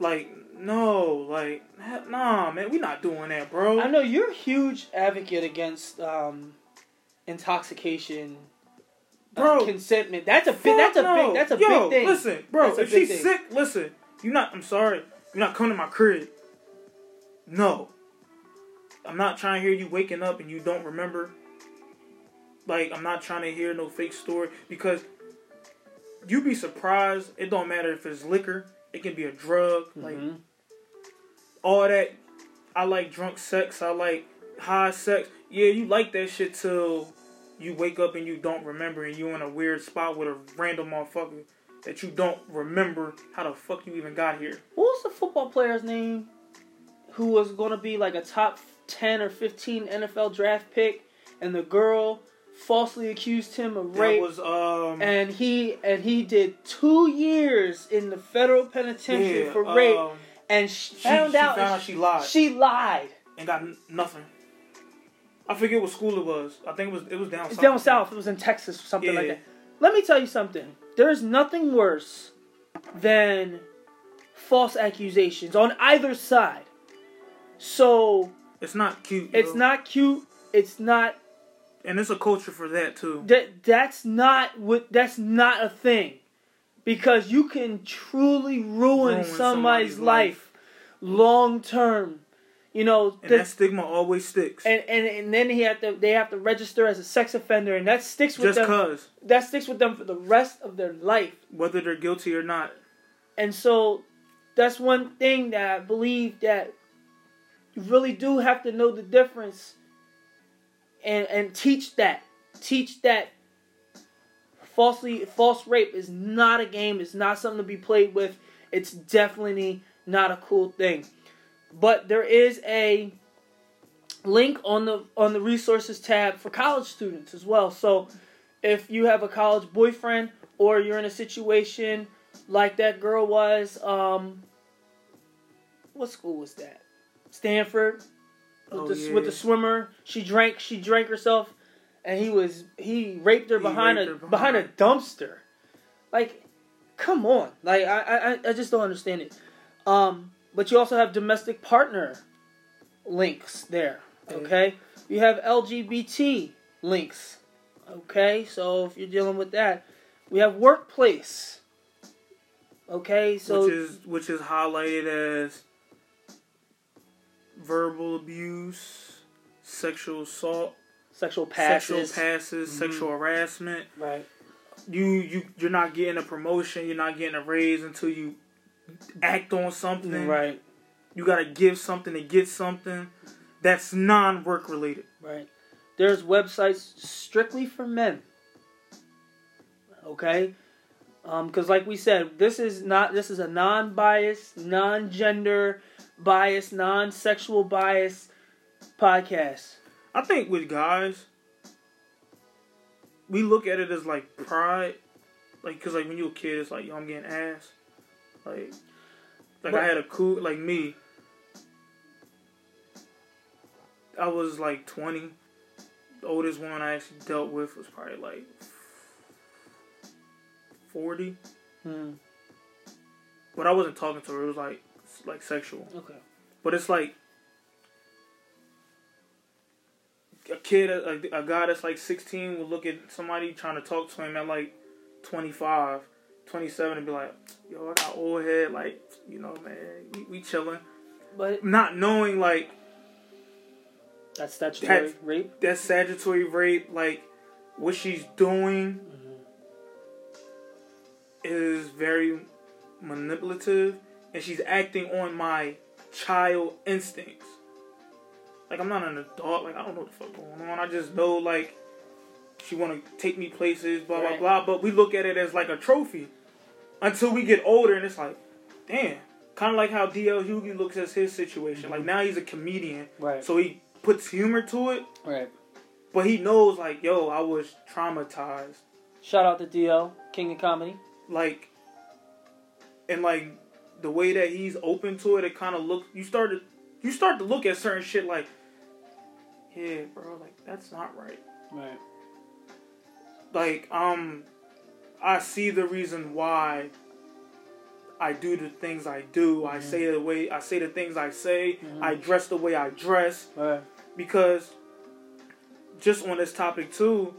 Like, no, like, nah, man, we not doing that, bro. I know you're a huge advocate against um, intoxication, uh, Bro. consentment. That's a big. That's a no. big. That's a Yo, big thing. Listen, bro, if she's thing. sick, listen, You're not. I'm sorry, you're not coming to my crib. No, I'm not trying to hear you waking up and you don't remember. Like, I'm not trying to hear no fake story because you be surprised. It don't matter if it's liquor. It can be a drug. Like Mhm. all that. I like drunk sex. I like high sex. Yeah, you like that shit till you wake up and you don't remember and you in a weird spot with a random motherfucker that you don't remember how the fuck you even got here. What was the football player's name who was going to be like a top 10 or 15 NFL draft pick and the girl falsely accused him of That rape was um and he and he did 2 years in the federal penitentiary yeah, for rape um, and she she, found she out found out she lied she lied. and got n- nothing. I forget what school it was. I think it was it was down It's south. down south. It was in Texas or something like that. Let me tell you something. There's nothing worse than false accusations on either side. So It's not cute. it's yo. not cute. It's not and it's a culture for that too. that. That's not what. That's not a thing, because you can truly ruin, Ruin somebody's, somebody's life, long term. You know, And the- that stigma always sticks. and, and and then he have to they have to register as a sex offender, and that sticks with Just them. cause, That sticks with them for the rest of their life. whether they're guilty or not. And so that's one thing that I believe that you really do have to know the difference and and teach that. Teach that falsely false rape is not a game, it's not something to be played with. It's definitely not a cool thing. But there is a link on the on the resources tab for college students as well. So if you have a college boyfriend or you're in a situation like that girl was um what school was that stanford with, Oh, the, yeah. with the swimmer she drank she drank herself and he was he raped her He behind raped a her behind. behind. a dumpster like come on like I, I i just don't understand it um but you also have domestic partner links there okay you have lgbt links okay so if you're dealing with that we have workplace okay so which is which is highlighted as verbal abuse, sexual assault, sexual passes sexual passes, Mhm. sexual harassment. right You you you're not getting a promotion, you're not getting a raise until you act on something. right you gotta give something to get something. That's non-work related. Right. There's websites strictly for men. Okay? Um, cuz like we said, this is not this is a non-biased, non-gender bias, non-sexual bias podcast. I think with guys, we look at it as like pride, like because like when you're a kid, it's like yo, I'm getting ass, like like But- I had a cool like me. I was like 20. The oldest one I actually dealt with was probably like 40. Hmm. But I wasn't talking to her. It was like like sexual. Okay. But it's like a kid, a, a guy that's like 16 will look at somebody trying to talk to him at like 25, 27 and be like, yo, I got old head. Like, you know, man, we, we chilling. But Not knowing like that's statutory That's- rape. that Sagittary rape, like what she's doing mm-hmm. is very manipulative and she's acting on my child instincts. Like I'm not an adult, like I don't know what the fuck going on. I just know like she wanna take me places, blah Right. blah blah. But we look at it as like a trophy. Until we get older and it's like, damn. Kinda like how DL Hughley looks at his situation. Like mm-hmm. now he's a comedian. Right. So he puts humor to it, Right. but he knows like, yo, I was traumatized. Shout out to DL, King of Comedy. Like and like the way that he's open to it, it kinda look you start to you start to look at certain shit like Yeah, bro, like that's not right. Right. Like, um I see the reason why I do the things I do. I say the way I say the things I say. I dress the way I dress. Right. because just on this topic too,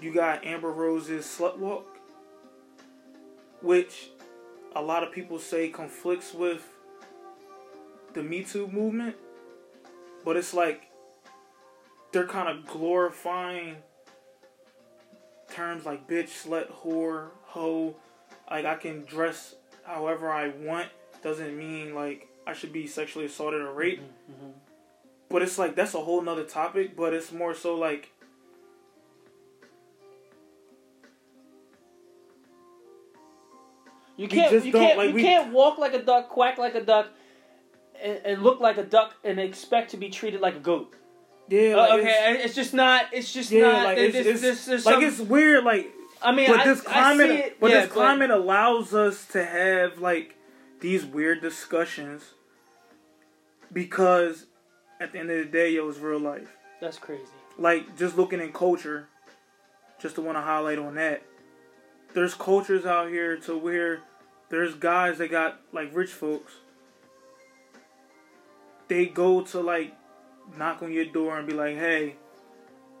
you got Amber Rose's slut walk, which a lot of people say conflicts with the Me Too movement, but it's like they're kind of glorifying terms like bitch, slut, whore, hoe. Like I can dress however I want doesn't mean like I should be sexually assaulted or raped. Mm-hmm, mm-hmm. But it's like that's a whole nother topic. But it's more so like You can't. You can't. like, you we- can't walk like a duck, quack like a duck, and, and look like a duck, and expect to be treated like a goat. yeah, Uh, okay, it's, it's, just not. It's just yeah, not. like it's, there's- it's, there's- like it's weird. Like, I mean, but I, this climate, see it, but yeah, this climate allows us to have like these weird discussions because at the end of the day, yo, it's real life. That's crazy. like just looking in culture, just to want to highlight on that. There's cultures out here to where there's guys that got like rich folks. They go to like knock on your door and be like, "Hey,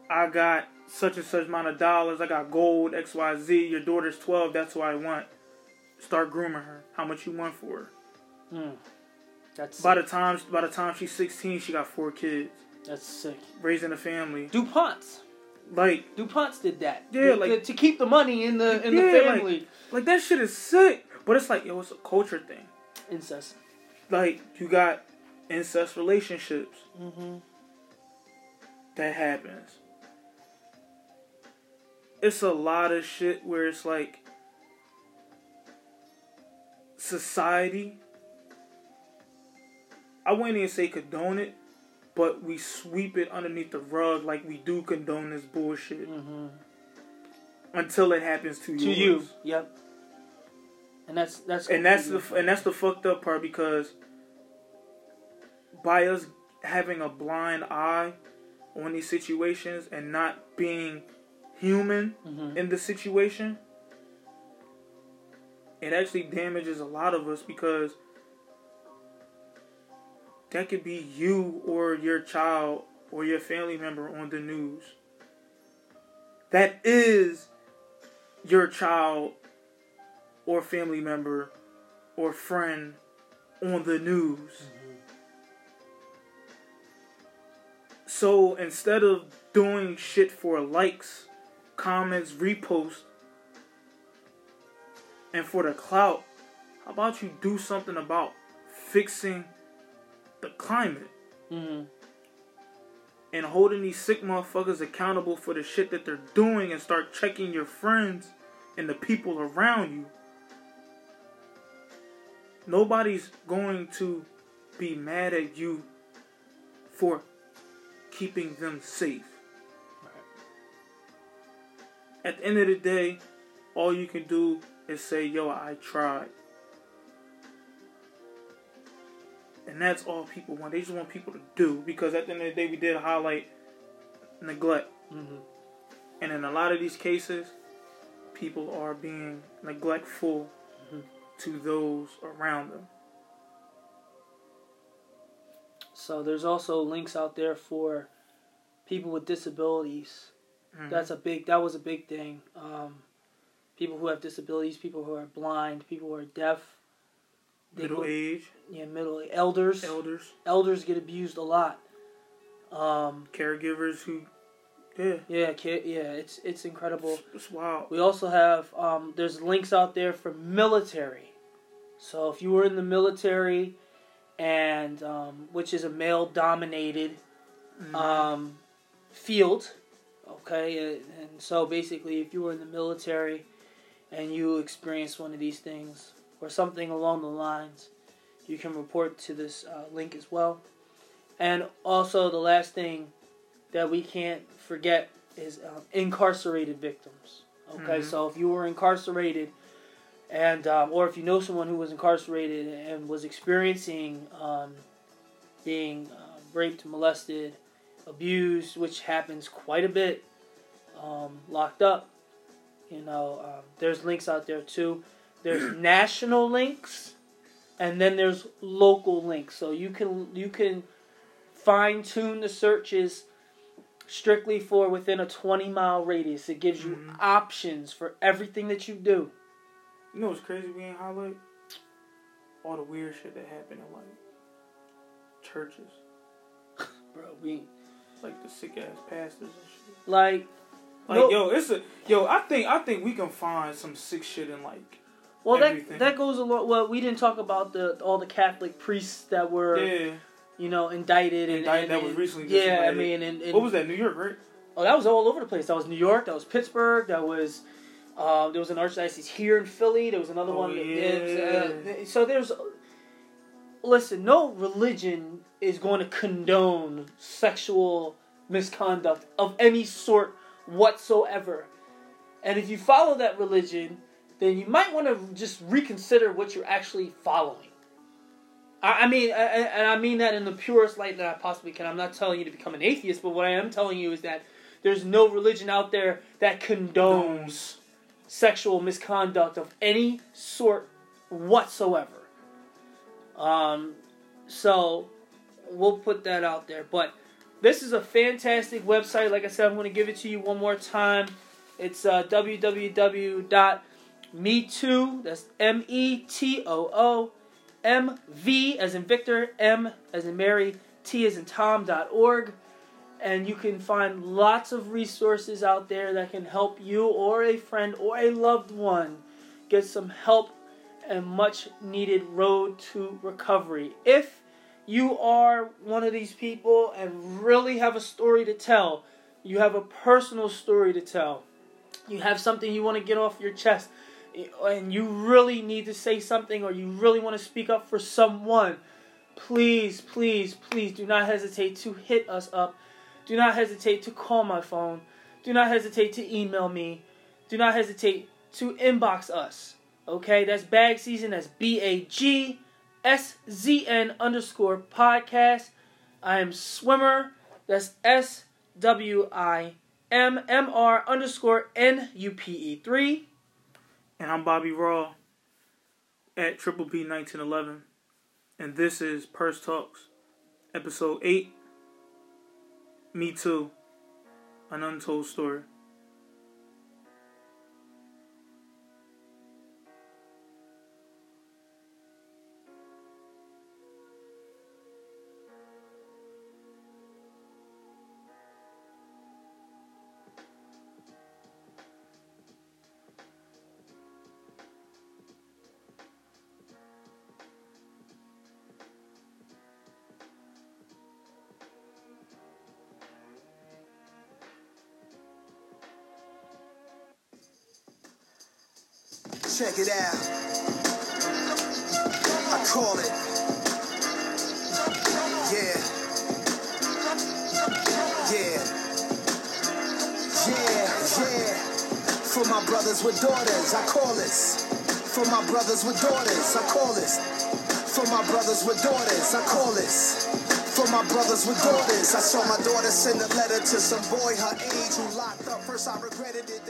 I got such and such amount of dollars. I got gold X Y Z. Your daughter's twelve. That's what I want. Start grooming her. How much you want for her? Mm. That's By the time by the time she's sixteen, she got four kids, that's sick. raising a family. Duponts. Like Duponts did that. Yeah, To- like- to, to keep the money in the in Yeah, the like- family. Like that shit is sick. But it's like, yo, it's a culture thing. Incest. Like you got incest relationships Mm-hmm. that happens. It's a lot of shit where it's like society. I wouldn't even say condone it, but we sweep it underneath the rug like we do condone this bullshit Mm-hmm. until it happens to, you. To you. Yep. And that's that's and that's the and that's the fucked up part because by us having a blind eye on these situations and not being human Mhm. in the situation, it actually damages a lot of us because that could be you or your child or your family member on the news. That is your child or family member or friend on the news. Mm-hmm. So instead of doing shit for likes, comments, reposts, and for the clout, how about you do something about fixing the climate hmm and holding these sick motherfuckers accountable for the shit that they're doing and start checking your friends and the people around you. Nobody's going to be mad at you for keeping them safe. At the end of the day, all you can do is say, yo, I tried. And that's all people want. They just want people to do because at the end of the day, we did highlight neglect. hmm And in a lot of these cases, people are being neglectful Mhm. to those around them. So there's also links out there for people with disabilities. Mhm. That's a big. That was a big thing. Um, people who have disabilities, people who are blind, people who are deaf. Middle age, Yeah, middle elders. elders, Elders get abused a lot. Um, caregivers who, yeah, yeah, kid, yeah, it's it's incredible. it's wild. We also have um, there's links out there for military. So if you were in the military, and um, which is a male dominated Mhm. um, field, okay, and, and so basically if you were in the military and you experienced one of these things or something along the lines, you can report to this uh, link as well. And also the last thing that we can't forget is um, incarcerated victims. Okay, Mhm. so if you were incarcerated, and um, or if you know someone who was incarcerated and was experiencing um, being uh, raped, molested, abused, which happens quite a bit, um, locked up, you know, um, there's links out there too. There's national links, and then there's local links. So you can you can fine tune the searches strictly for within a 20 mile radius. It gives you Mhm. options for everything that you do. You know what's crazy? We ain't highlight all the weird shit that happened in like churches, Bro, we like the sick ass pastors and shit. like Like No. yo, it's a yo. I think I think we can find some sick shit in like well that Everything. that goes along well we didn't talk about the all the Catholic priests that were yeah. you know indicted and, Indicted, and- that was recently yeah I mean and, and What was that? New York, right? oh that was all over the place that was New York that was Pittsburgh that was uh, there was an archdiocese here in Philly there was another Oh, one that- yeah. uh, so there's listen no religion is going to condone sexual misconduct of any sort whatsoever and if you follow that religion then you might want to just reconsider what you're actually following I, I mean, I- and I mean that in the purest light that I possibly can. I'm not telling you to become an atheist, but what I am telling you is that there's no religion out there that condones sexual misconduct of any sort whatsoever. Um, so we'll put that out there. But this is a fantastic website. Like I said, I'm going to give it to you one more time. It's uh, www.metoo. That's M E T O O M V as in Victor, M as in Mary, T as in Tom.org. And you can find lots of resources out there that can help you or a friend or a loved one get some help and much needed road to recovery. If you are one of these people and really have a story to tell, you have a personal story to tell, you have something you want to get off your chest, and you really need to say something or you really want to speak up for someone, please, please, please do not hesitate to hit us up. Do not hesitate to call my phone. Do not hesitate to email me. Do not hesitate to inbox us. Okay, that's bag season. That's B A G S Z N underscore podcast. I am swimmer. That's S W I M M R underscore N U P E three. And I'm Bobby Raw at Triple B 1911. And this is Purse Talks, episode 8. Me Too, an untold story. Check it out. I call it. Yeah. Yeah. Yeah, yeah. For my brothers with daughters, I call this. For my brothers with daughters, I call this. For my brothers with daughters, I call this. For my brothers with daughters, I saw my daughter send a letter to some boy her age who locked up. First I regretted it,